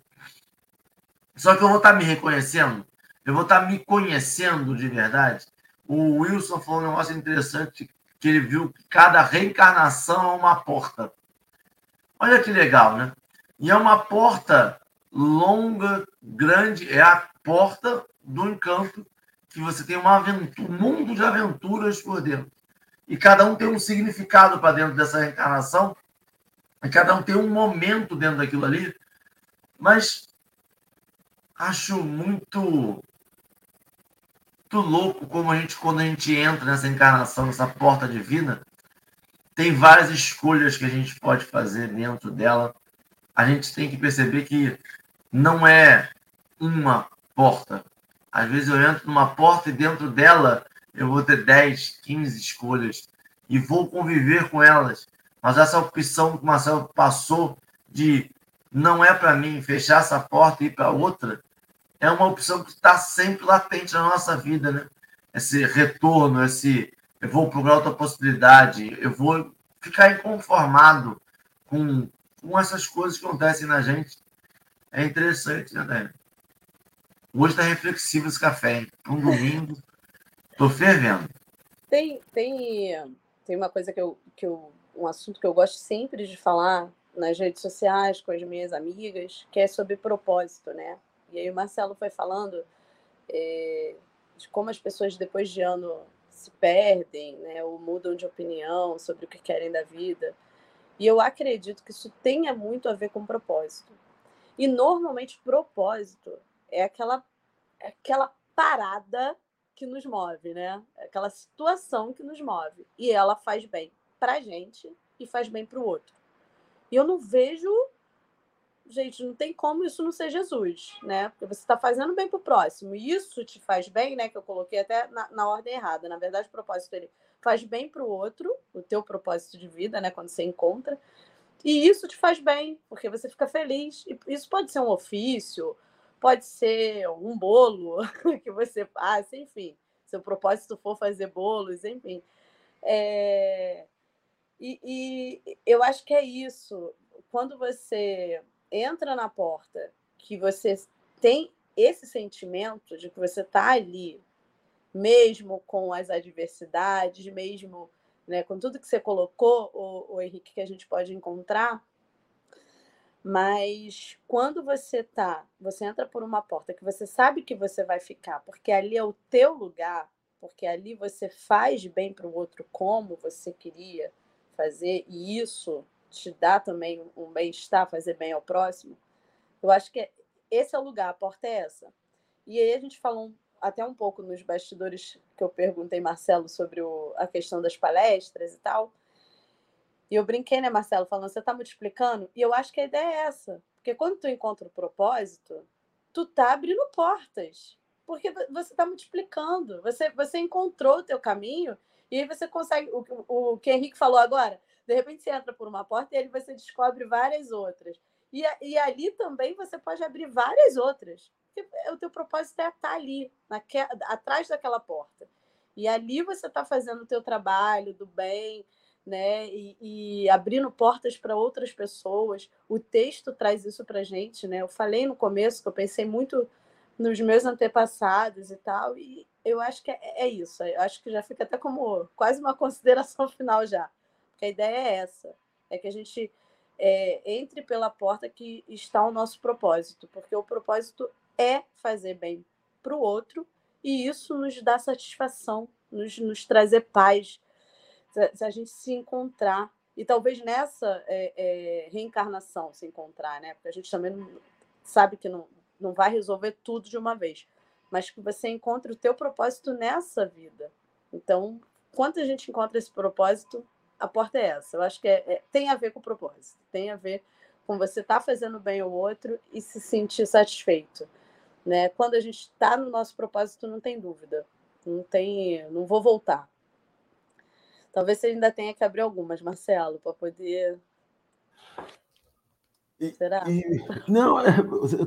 S1: Só que eu vou estar me reconhecendo, eu vou estar me conhecendo de verdade. O Wilson falou um negócio interessante, que ele viu que cada reencarnação é uma porta. Olha que legal, né? E é uma porta longa, grande, é a porta do encanto, que você tem uma aventura, um mundo de aventuras por dentro e cada um tem um significado para dentro dessa reencarnação, e cada um tem um momento dentro daquilo ali, mas acho muito, muito louco como a gente, quando a gente entra nessa encarnação, nessa porta divina, tem várias escolhas que a gente pode fazer dentro dela. A gente tem que perceber que não é uma porta. Às vezes eu entro numa porta e dentro dela eu vou ter 10, 15 escolhas e vou conviver com elas. Mas essa opção que o Marcelo passou de não é para mim fechar essa porta e ir para outra, é uma opção que está sempre latente na nossa vida, né? Esse retorno, esse eu vou procurar outra possibilidade, eu vou ficar inconformado com, com essas coisas que acontecem na gente. É interessante, né, Débora? Hoje está reflexivo esse café, hein? Um domingo. Tô fervendo.
S2: Tem, tem, tem uma coisa que eu, que eu. Um assunto que eu gosto sempre de falar nas redes sociais com as minhas amigas, que é sobre propósito, né? E aí o Marcelo foi falando é, de como as pessoas depois de ano se perdem, né? Ou mudam de opinião sobre o que querem da vida. E eu acredito que isso tenha muito a ver com propósito. E normalmente propósito é aquela, é aquela parada que nos move, né? Aquela situação que nos move. E ela faz bem para a gente e faz bem para o outro. E eu não vejo. Gente, não tem como isso não ser Jesus, né? Porque você está fazendo bem para o próximo. E isso te faz bem, né? Que eu coloquei até na, na ordem errada. Na verdade, o propósito ele faz bem para o outro, o teu propósito de vida, né? Quando você encontra. E isso te faz bem, porque você fica feliz. E isso pode ser um ofício, pode ser um bolo que você faça, enfim. Seu propósito for fazer bolos, enfim. É... E, e eu acho que é isso. Quando você entra na porta, que você tem esse sentimento de que você está ali, mesmo com as adversidades, mesmo né, com tudo que você colocou, o, o Henrique, que a gente pode encontrar, mas quando você tá, você entra por uma porta que você sabe que você vai ficar, porque ali é o teu lugar, porque ali você faz bem para o outro como você queria fazer, e isso te dá também um bem-estar, fazer bem ao próximo. Eu acho que esse é o lugar, a porta é essa. E aí a gente falou até um pouco nos bastidores que eu perguntei Marcelo sobre o, a questão das palestras e tal. E eu brinquei, né, Marcelo, falando, você está multiplicando? E eu acho que a ideia é essa. Porque quando tu encontra o propósito, tu tá abrindo portas. Porque você está multiplicando. Você, você encontrou o teu caminho e aí você consegue... O, o que o Henrique falou agora, de repente você entra por uma porta e aí você descobre várias outras. E, e ali também você pode abrir várias outras. Porque o teu propósito é estar ali, naque, atrás daquela porta. E ali você está fazendo o teu trabalho do bem, né? E, e abrindo portas para outras pessoas. O texto traz isso para gente, né? Eu falei no começo que eu pensei muito nos meus antepassados e tal, e eu acho que é, é isso. Eu acho que já fica até como quase uma consideração final já. Porque a ideia é essa, é que a gente é, entre pela porta que está o nosso propósito, porque o propósito é fazer bem para o outro e isso nos dá satisfação, nos, nos trazer paz, se a gente se encontrar e talvez nessa é, é, reencarnação se encontrar, né? Porque a gente também não, sabe que não, não vai resolver tudo de uma vez, mas que você encontre o teu propósito nessa vida. Então, quando a gente encontra esse propósito, a porta é essa. Eu acho que é, é, tem a ver com o propósito, tem a ver com você estar tá fazendo bem ao outro e se sentir satisfeito. Né? Quando a gente está no nosso propósito, não tem dúvida. Não tem, não vou voltar. Talvez você ainda tenha que abrir algumas, Marcelo, para poder. Será?
S3: E, não,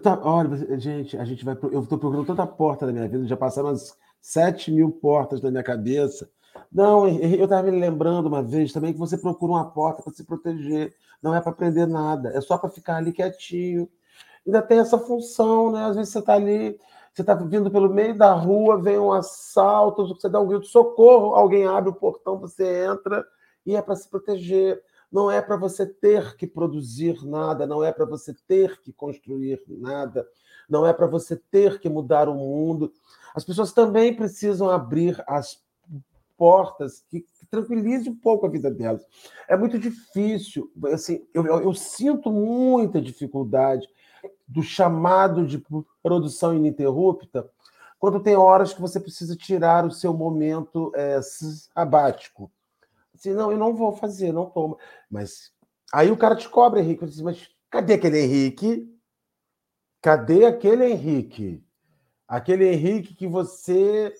S3: tá, olha, gente, a gente vai. Eu estou procurando tanta porta na minha vida, já passaram umas 7 mil portas na minha cabeça. Não, eu estava me lembrando uma vez também que você procura uma porta para se proteger. Não é para aprender nada, é só para ficar ali quietinho. Ainda tem essa função, né? Às vezes você está ali, você está vindo pelo meio da rua, vem um assalto, você dá um grito de socorro, alguém abre o portão, você entra e é para se proteger. Não é para você ter que produzir nada, não é para você ter que construir nada, não é para você ter que mudar o mundo. As pessoas também precisam abrir as portas que, que tranquilize um pouco a vida delas. É muito difícil, assim, eu, eu, eu sinto muita dificuldade do chamado de produção ininterrupta quando tem horas que você precisa tirar o seu momento é, sabático. Assim, não, eu não vou fazer, não toma. Mas aí o cara te cobra, Henrique. Diz, mas cadê aquele Henrique? Cadê aquele Henrique? Aquele Henrique que você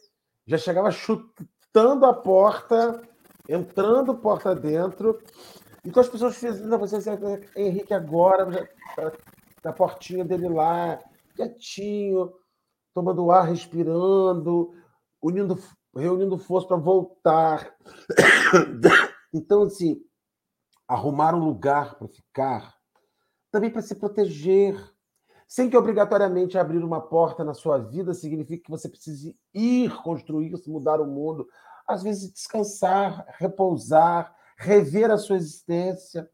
S3: já chegava chutando chutando a porta, entrando porta dentro. Então as pessoas fizeram, você Henrique agora, já, tá na portinha dele lá, quietinho, tomando ar, respirando, unindo, reunindo força para voltar. Então, assim, arrumar um lugar para ficar, também para se proteger, sem que obrigatoriamente abrir uma porta na sua vida signifique que você precise ir construir, mudar o mundo. Às vezes, descansar, repousar, rever a sua existência.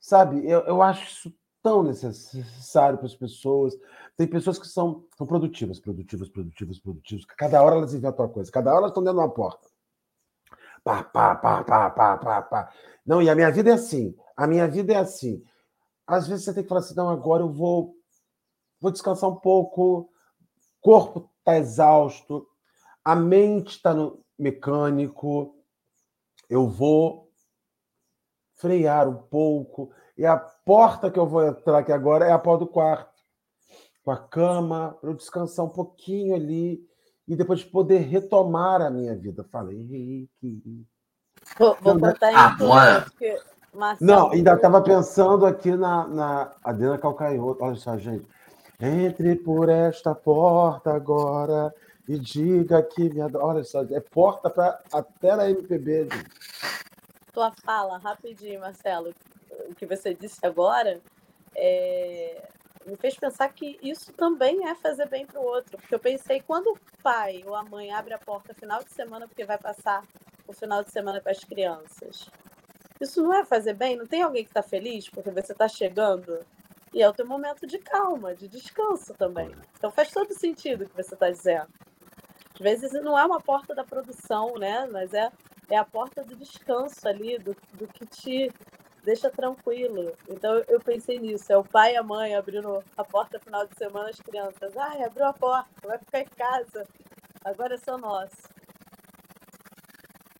S3: Sabe, eu, eu acho isso tão necessário para as pessoas. Tem pessoas que são, são produtivas, produtivas, produtivas, produtivas. Cada hora elas inventam uma coisa, cada hora elas estão dentro de uma porta. Pá, pá, pá, pá, pá, pá, pá. Não, e a minha vida é assim. A minha vida é assim. Às vezes você tem que falar assim, não, agora eu vou vou descansar um pouco, o corpo está exausto, a mente está no mecânico, eu vou frear um pouco, e a porta que eu vou entrar aqui agora é a porta do quarto, com a cama, para eu descansar um pouquinho ali, e depois poder retomar a minha vida. Falei, Henrique.
S2: Vou, vou contar em tudo, porque
S3: Marcelo, Não, ainda estava pensando aqui na, na Adriana Calcanhoto. Olha só, gente. Entre por esta porta agora e diga que me adora. Olha só, é porta para até na MPB, gente.
S2: Tua fala, rapidinho, Marcelo. O que você disse agora é, me fez pensar que isso também é fazer bem para o outro. Porque eu pensei, quando o pai ou a mãe abre a porta final de semana, porque vai passar o final de semana com as crianças, isso não é fazer bem? Não tem alguém que está feliz porque você está chegando? E é o teu momento de calma, de descanso também. Então faz todo sentido o que você está dizendo. Às vezes não é uma porta da produção, né? Mas é, é a porta do descanso ali, do, do que te deixa tranquilo. Então eu pensei nisso, é o pai e a mãe abrindo a porta no final de semana, as crianças, ai, abriu a porta, vai ficar em casa, agora é só nosso.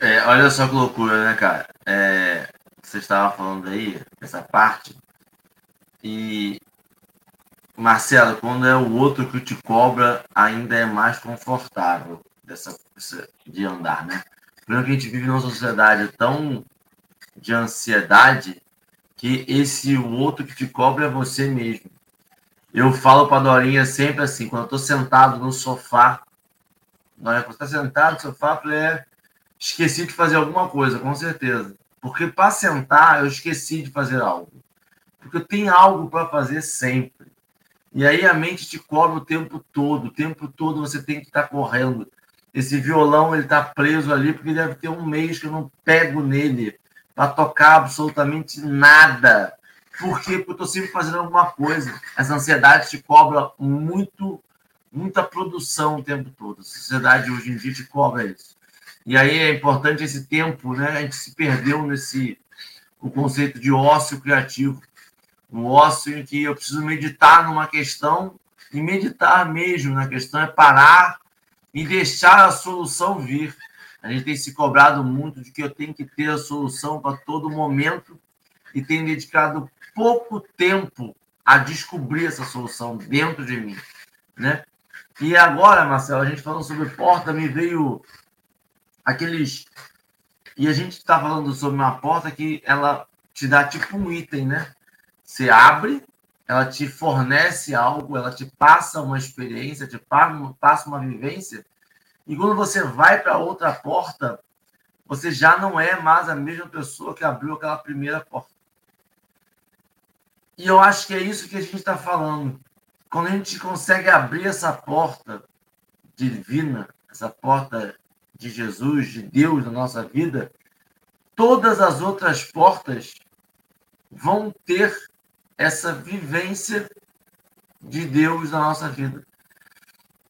S1: É, olha só que loucura, né, cara? É, você estava falando aí, essa parte, e Marcelo, quando é o outro que te cobra, ainda é mais confortável dessa, de andar, né? Primeiro que a gente vive numa sociedade tão de ansiedade que esse outro que te cobra é você mesmo. Eu falo para Dorinha sempre assim, quando eu estou sentado no sofá, Dorinha, quando está sentado no sofá, eu é, esqueci de fazer alguma coisa, com certeza. Porque para sentar, eu esqueci de fazer algo. Porque tem algo para fazer sempre. E aí a mente te cobra o tempo todo, o tempo todo você tem que estar tá correndo. Esse violão ele está preso ali porque deve ter um mês que eu não pego nele para tocar absolutamente nada. Por quê? Porque eu estou sempre fazendo alguma coisa. Essa ansiedade te cobra muito, muita produção o tempo todo. A sociedade hoje em dia te cobra isso. E aí é importante esse tempo, né? A gente se perdeu nesse o conceito de ócio criativo. Um em que eu preciso meditar numa questão e meditar mesmo na questão é parar e deixar a solução vir. A gente tem se cobrado muito de que eu tenho que ter a solução para todo momento e tenho dedicado pouco tempo a descobrir essa solução dentro de mim, né? E agora, Marcelo, a gente falando sobre porta, me veio aqueles e a gente está falando sobre uma porta que ela te dá tipo um item, né? Você abre, ela te fornece algo, ela te passa uma experiência, te passa uma vivência e quando você vai para outra porta, você já não é mais a mesma pessoa que abriu aquela primeira porta. E eu acho que é isso que a gente está falando. Quando a gente consegue abrir essa porta divina, essa porta de Jesus, de Deus na nossa vida, todas as outras portas vão ter essa vivência de Deus na nossa vida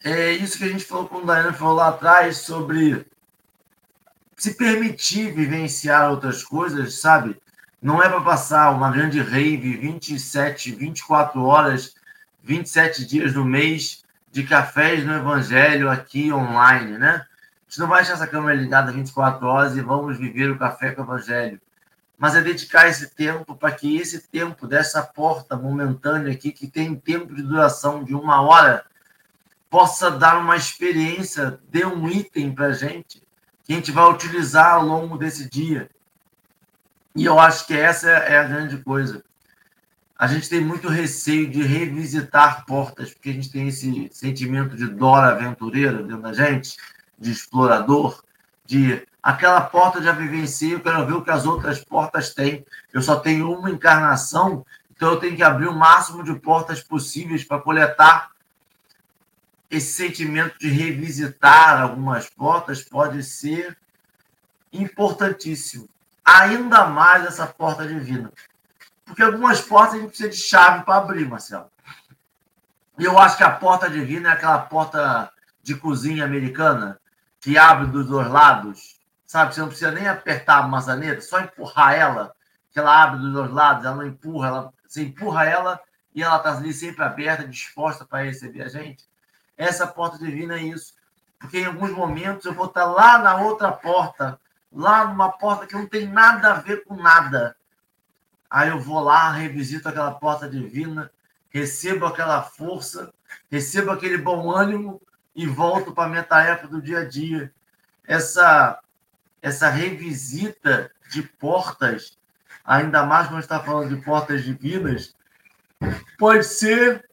S1: é isso que a gente falou com o Daiane falou lá atrás sobre se permitir vivenciar outras coisas, sabe? Não é para passar uma grande rave 27, 24 horas, 27 dias no mês de cafés no Evangelho aqui online, né? A gente não vai deixar essa câmera ligada 24 horas e vamos viver o café com o Evangelho. Mas é dedicar esse tempo para que esse tempo dessa porta momentânea aqui, que tem tempo de duração de uma hora, possa dar uma experiência, dê um item para a gente que a gente vai utilizar ao longo desse dia. E eu acho que essa é a grande coisa. A gente tem muito receio de revisitar portas, porque a gente tem esse sentimento de Dora aventureira dentro da gente, de explorador, de aquela porta já vivenciei, eu quero ver o que as outras portas têm. Eu só tenho uma encarnação, então eu tenho que abrir o máximo de portas possíveis para coletar esse sentimento de revisitar algumas portas pode ser importantíssimo. Ainda mais essa porta divina. Porque algumas portas a gente precisa de chave para abrir, Marcelo. E eu acho que a porta divina é aquela porta de cozinha americana que abre dos dois lados. Sabe? Você não precisa nem apertar a maçaneta, só empurrar ela, que ela abre dos dois lados, ela não empurra, ela, você empurra ela e ela está ali sempre aberta, disposta para receber a gente. Essa porta divina é isso. Porque em alguns momentos eu vou estar lá na outra porta, lá numa porta que não tem nada a ver com nada. Aí eu vou lá, revisito aquela porta divina, recebo aquela força, recebo aquele bom ânimo e volto para a minha tarefa do dia a dia. Essa, essa revisita de portas ainda mais quando está falando de portas divinas, pode ser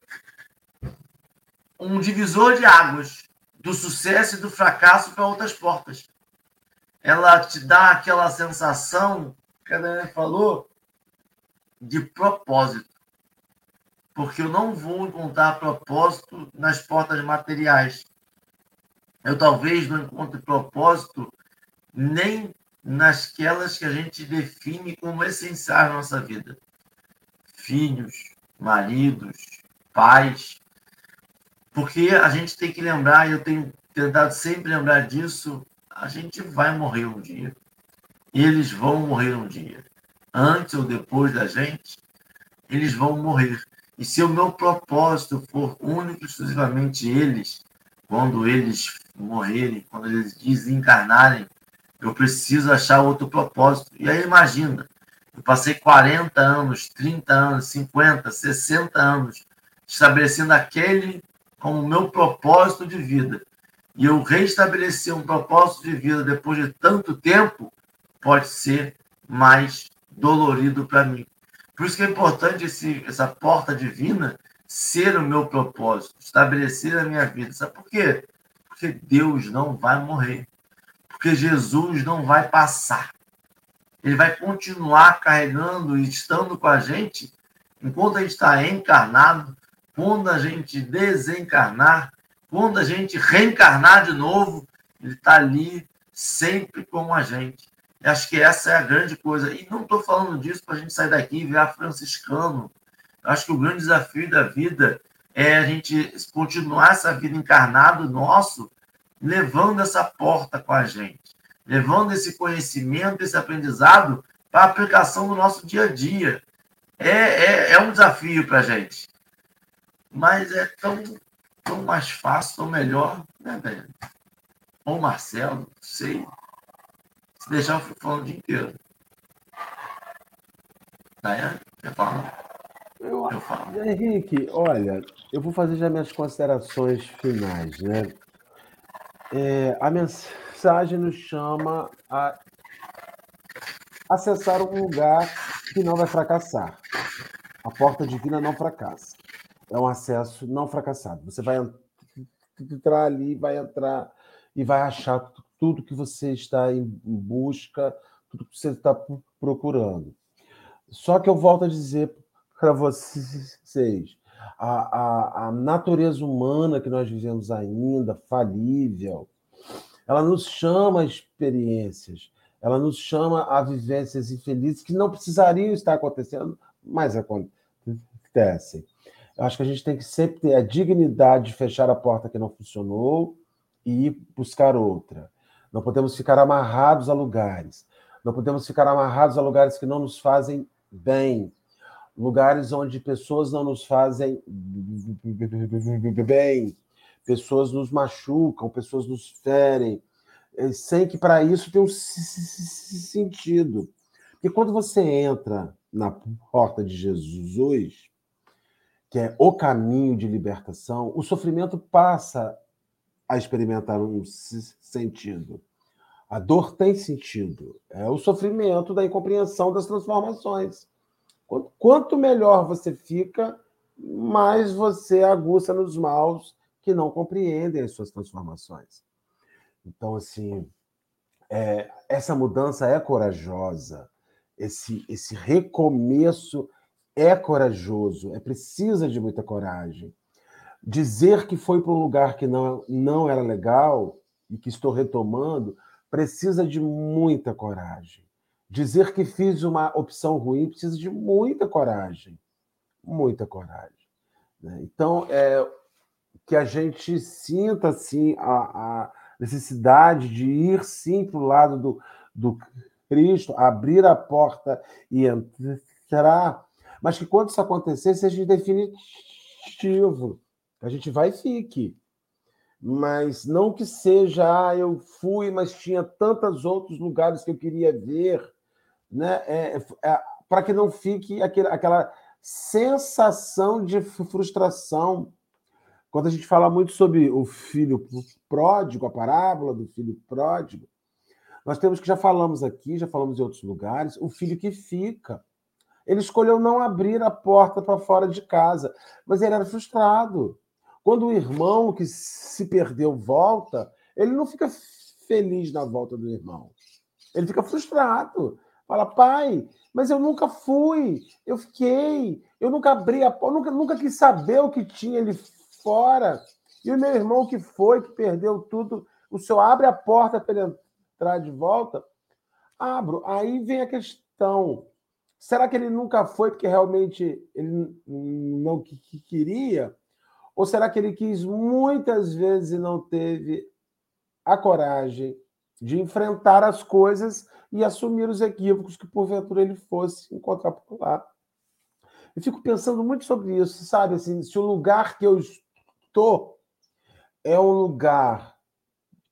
S1: um divisor de águas do sucesso e do fracasso para outras portas. Ela te dá aquela sensação, que a Daniela falou, de propósito. Porque eu não vou encontrar propósito nas portas materiais. Eu talvez não encontre propósito nem nasquelas que a gente define como essenciais na nossa vida. Filhos, maridos, pais. Porque a gente tem que lembrar, e eu tenho tentado sempre lembrar disso, a gente vai morrer um dia. Eles vão morrer um dia. Antes ou depois da gente, eles vão morrer. E se o meu propósito for único e exclusivamente eles, quando eles morrerem, quando eles desencarnarem, eu preciso achar outro propósito. E aí imagina, eu passei 40 anos, 30 anos, 50, 60 anos estabelecendo aquele como meu propósito de vida. E eu restabelecer um propósito de vida depois de tanto tempo pode ser mais dolorido para mim. Por isso que é importante esse, essa porta divina ser o meu propósito, estabelecer a minha vida. Sabe por quê? Porque Deus não vai morrer. Porque Jesus não vai passar. Ele vai continuar carregando e estando com a gente enquanto a gente está encarnado, quando a gente desencarnar, quando a gente reencarnar de novo, ele está ali sempre com a gente. Acho que essa é a grande coisa. E não estou falando disso para a gente sair daqui e virar franciscano. Eu acho que o grande desafio da vida é a gente continuar essa vida encarnado nosso, levando essa porta com a gente, levando esse conhecimento, esse aprendizado para a aplicação do nosso dia a dia. É, é, é um desafio para a gente. Mas é tão, tão mais fácil, tão melhor, né, velho? Ou Marcelo, sei. Se deixar, eu falando o dia inteiro. Daiane, quer falar?
S3: Eu, eu falo. Henrique, olha, eu vou fazer já minhas considerações finais, né? É, a mensagem nos chama a acessar um lugar que não vai fracassar. A porta divina não fracassa. É um acesso não fracassado. Você vai entrar ali, vai entrar e vai achar tudo que você está em busca, tudo que você está procurando. Só que eu volto a dizer para vocês. A, a, a, natureza humana que nós vivemos ainda, falível, ela nos chama a experiências, ela nos chama a vivências infelizes que não precisariam estar acontecendo, mas acontecem. Eu acho que a gente tem que sempre ter a dignidade de fechar a porta que não funcionou e ir buscar outra. Não podemos ficar amarrados a lugares. Não podemos ficar amarrados a lugares que não nos fazem bem lugares onde pessoas não nos fazem bem, pessoas nos machucam, pessoas nos ferem, eh, sem que para isso tenha um sentido. Porque quando você entra na porta de Jesus, que é o caminho de libertação, o sofrimento passa a experimentar um sentido. A dor tem sentido. É o sofrimento da incompreensão das transformações. Quanto melhor você fica, mais você aguça nos maus que não compreendem as suas transformações. Então, assim, é, essa mudança é corajosa, esse, esse recomeço é corajoso, é precisa de muita coragem. Dizer que foi para um lugar que não, não era legal e que estou retomando precisa de muita coragem. Dizer que fiz uma opção ruim precisa de muita coragem. Muita coragem. Né? Então, é, que a gente sinta assim, a, a necessidade de ir sim para o lado do, do Cristo, abrir a porta e entrar, mas que quando isso acontecer, seja definitivo. A gente vai e fique. Mas não que seja, ah, eu fui, mas tinha tantos outros lugares que eu queria ver né, é, é, é para que não fique aquele, aquela sensação de frustração. Quando a gente fala muito sobre o filho pródigo, a parábola do filho pródigo, Nós temos que, já falamos aqui, já falamos em outros lugares, o filho que fica. Ele escolheu não abrir a porta para fora de casa, mas ele era frustrado. Quando o irmão que se perdeu volta, ele não fica feliz na volta do irmão. Ele fica frustrado. Fala, pai, mas eu nunca fui, eu fiquei, eu nunca abri a porta, nunca, nunca quis saber o que tinha ali fora. E o meu irmão que foi, que perdeu tudo, o senhor abre a porta para ele entrar de volta? Abro. Aí vem a questão: será que ele nunca foi porque realmente ele não queria? Ou será que ele quis muitas vezes e não teve a coragem de enfrentar as coisas e assumir os equívocos que porventura ele fosse encontrar por lá? Eu fico pensando muito sobre isso, sabe? Assim, se o lugar que eu estou é um lugar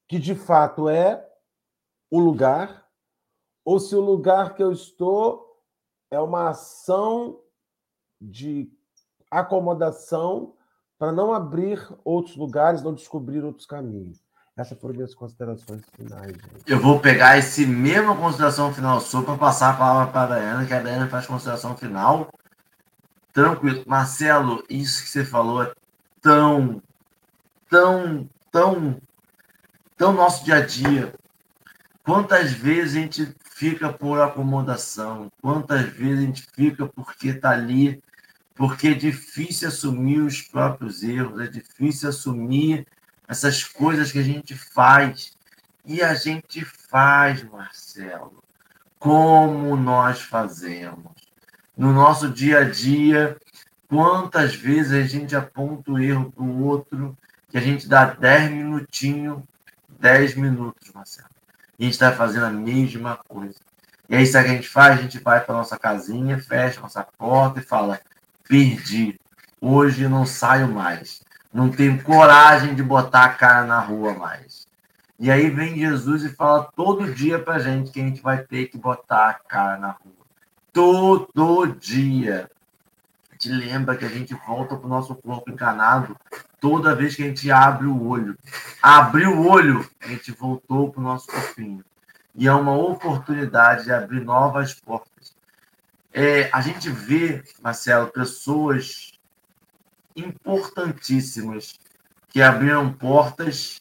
S3: que de fato é o lugar, ou se o lugar que eu estou é uma ação de acomodação para não abrir outros lugares, não descobrir outros caminhos. Essas foram minhas considerações finais. Gente.
S1: Eu vou pegar esse mesmo consideração final sua para passar a palavra para a Dayana, que a Dayana faz consideração final. Tranquilo. Marcelo, isso que você falou é tão, tão, tão, tão nosso dia a dia. Quantas vezes a gente fica por acomodação? Quantas vezes a gente fica porque está ali? Porque é difícil assumir os próprios erros, é difícil assumir essas coisas que a gente faz. E a gente faz, Marcelo, como nós fazemos. No nosso dia a dia, quantas vezes a gente aponta o erro para o outro, que a gente dá 10 minutinhos, 10 minutos, Marcelo. E a gente está fazendo a mesma coisa. E aí, sabe o que a gente faz? A gente vai para nossa casinha, fecha nossa porta e fala: perdi. Hoje não saio mais não tenho coragem de botar a cara na rua mais. E aí vem Jesus e fala todo dia pra gente que a gente vai ter que botar a cara na rua. Todo dia. A gente lembra que a gente volta pro nosso corpo encanado toda vez que a gente abre o olho. Abriu o olho, a gente voltou pro nosso corpinho. E é uma oportunidade de abrir novas portas. É, a gente vê, Marcelo, pessoas importantíssimas que abriram portas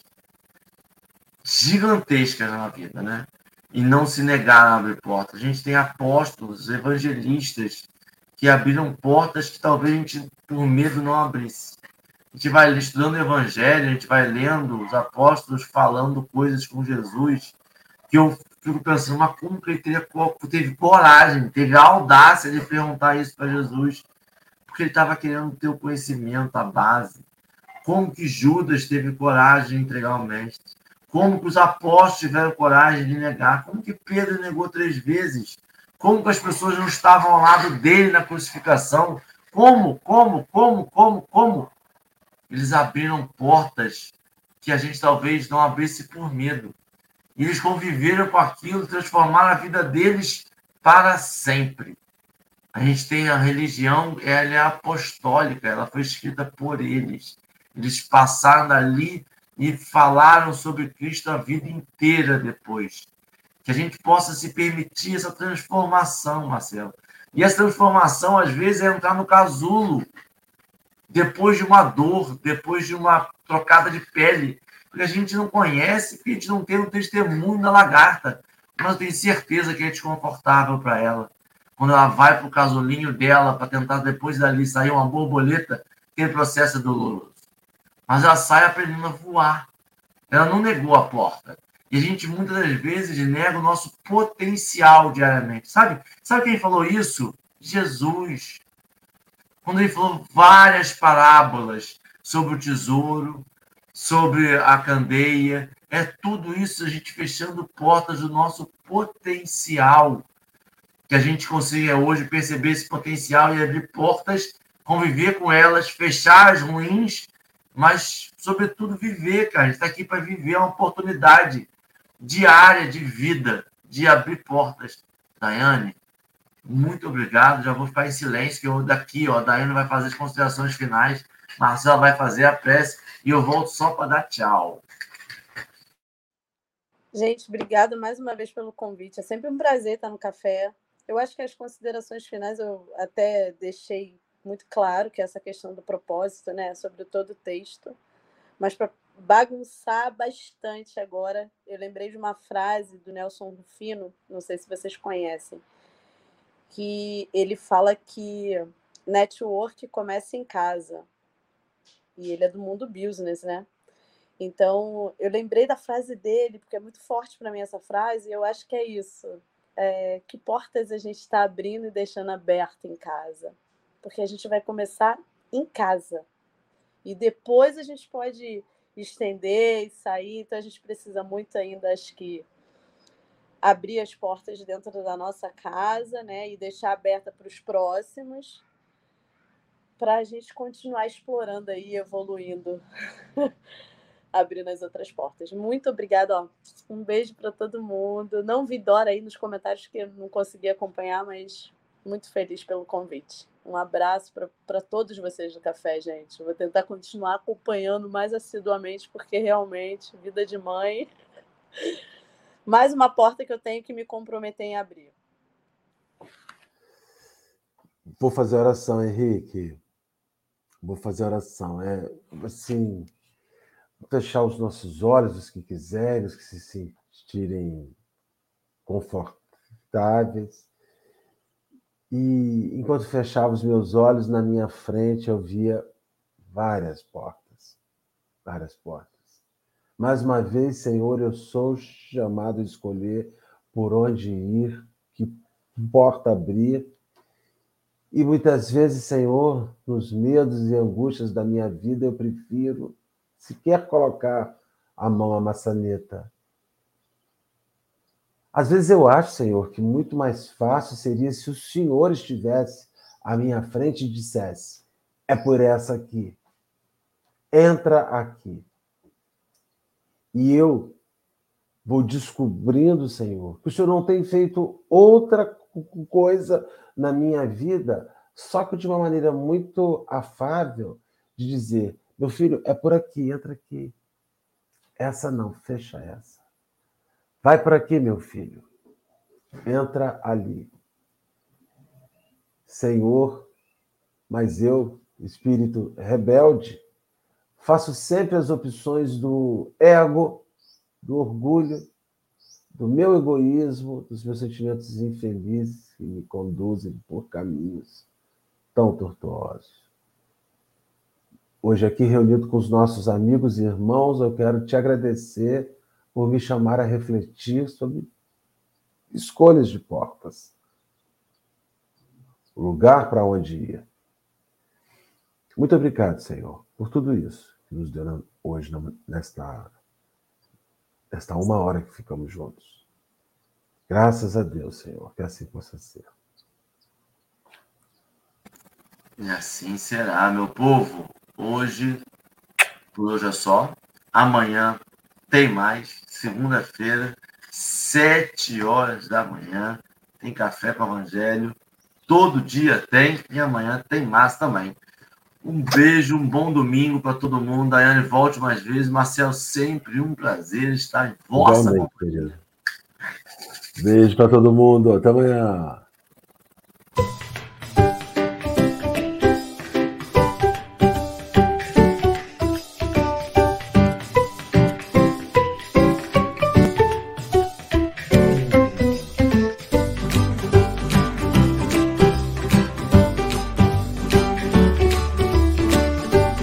S1: gigantescas na vida, né? E não se negaram a abrir portas. A gente tem apóstolos, evangelistas que abriram portas que talvez a gente, por medo, não abrisse. A gente vai estudando o evangelho, a gente vai lendo os apóstolos falando coisas com Jesus, que eu fico pensando, mas como que ele teve, teve coragem, teve a audácia de perguntar isso para Jesus? Porque ele estava querendo ter o conhecimento, a base. Como que Judas teve coragem de entregar o mestre? Como que os apóstolos tiveram coragem de negar? Como que Pedro negou três vezes? Como que as pessoas não estavam ao lado dele na crucificação? Como, como, como, como, como? Eles abriram portas que a gente talvez não abrisse por medo. E eles conviveram com aquilo, transformaram a vida deles para sempre. A gente tem a religião, ela é apostólica, ela foi escrita por eles. Eles passaram dali e falaram sobre Cristo a vida inteira depois. Que a gente possa se permitir essa transformação, Marcelo. E essa transformação, às vezes, é entrar no casulo depois de uma dor, depois de uma trocada de pele. Porque a gente não conhece, porque a gente não tem o testemunho da lagarta. Mas tenho certeza que é desconfortável para ela quando ela vai para o casulinho dela para tentar depois dali sair uma borboleta, aquele processo é doloroso. Mas ela sai aprendendo a voar. Ela não negou a porta. E a gente muitas das vezes nega o nosso potencial diariamente. Sabe? Sabe quem falou isso? Jesus. Quando ele falou várias parábolas sobre o tesouro, sobre a candeia, é tudo isso a gente fechando portas do nosso potencial que a gente consiga hoje perceber esse potencial e abrir portas, conviver com elas, fechar as ruins, mas, sobretudo, viver, cara. A gente está aqui para viver uma oportunidade diária de vida, de abrir portas. Daiane, muito obrigado. Já vou ficar em silêncio, que eu daqui, ó, a Daiane vai fazer as considerações finais, Marcela vai fazer a prece e eu volto só para dar tchau.
S2: Gente, obrigada mais uma vez pelo convite. É sempre um prazer estar no café. Eu acho que as considerações finais eu até deixei muito claro que essa questão do propósito, né, sobre todo o texto. Mas para bagunçar bastante agora, eu lembrei de uma frase do Nelson Rufino, não sei se vocês conhecem, que ele fala que network começa em casa. E ele é do mundo business, né? Então, eu lembrei da frase dele, porque é muito forte para mim essa frase, e eu acho que é isso. É, que portas a gente está abrindo e deixando aberta em casa? Porque a gente vai começar em casa. E depois a gente pode estender e sair. Então, a gente precisa muito ainda, acho que, abrir as portas dentro da nossa casa, né? E deixar aberta para os próximos, para a gente continuar explorando aí, evoluindo abrindo as outras portas. Muito obrigada, ó. Um beijo para todo mundo. Não vi Dora aí nos comentários que não consegui acompanhar, mas muito feliz pelo convite. Um abraço para todos vocês do café, gente. vou tentar continuar acompanhando mais assiduamente, porque realmente, vida de mãe. Mais uma porta que eu tenho que me comprometer em abrir.
S3: Vou fazer oração, Henrique. Vou fazer oração. É assim, fechar os nossos olhos, os que quiserem, os que se sentirem confortáveis. E enquanto fechava os meus olhos, na minha frente eu via várias portas, várias portas. Mais uma vez, Senhor, eu sou chamado a escolher por onde ir, que porta abrir. E muitas vezes, Senhor, nos medos e angústias da minha vida, eu prefiro se quer colocar a mão à maçaneta. Às vezes eu acho, Senhor, que muito mais fácil seria se o Senhor estivesse à minha frente e dissesse: é por essa aqui. Entra aqui. E eu vou descobrindo, Senhor, que o Senhor não tem feito outra coisa na minha vida, só que de uma maneira muito afável, de dizer: meu filho, é por aqui, entra aqui. Essa não, fecha essa. Vai por aqui, meu filho. Entra ali. Senhor, mas eu, espírito rebelde, faço sempre as opções do ego, do orgulho, do meu egoísmo, dos meus sentimentos infelizes que me conduzem por caminhos tão tortuosos. Hoje, aqui reunido com os nossos amigos e irmãos, eu quero te agradecer por me chamar a refletir sobre escolhas de portas, lugar para onde ir. Muito obrigado, Senhor, por tudo isso que nos deu hoje, nesta, nesta uma hora que ficamos juntos. Graças a Deus, Senhor, que assim possa ser.
S1: E assim será, meu povo. Hoje, por hoje é só. Amanhã tem mais. Segunda-feira, sete horas da manhã, tem café com o Evangelho. Todo dia tem e amanhã tem mais também. Um beijo, um bom domingo para todo mundo. Daiane, volte mais vezes. Marcel, sempre um prazer estar em vossa
S3: companhia. Beijo para todo mundo. Até amanhã.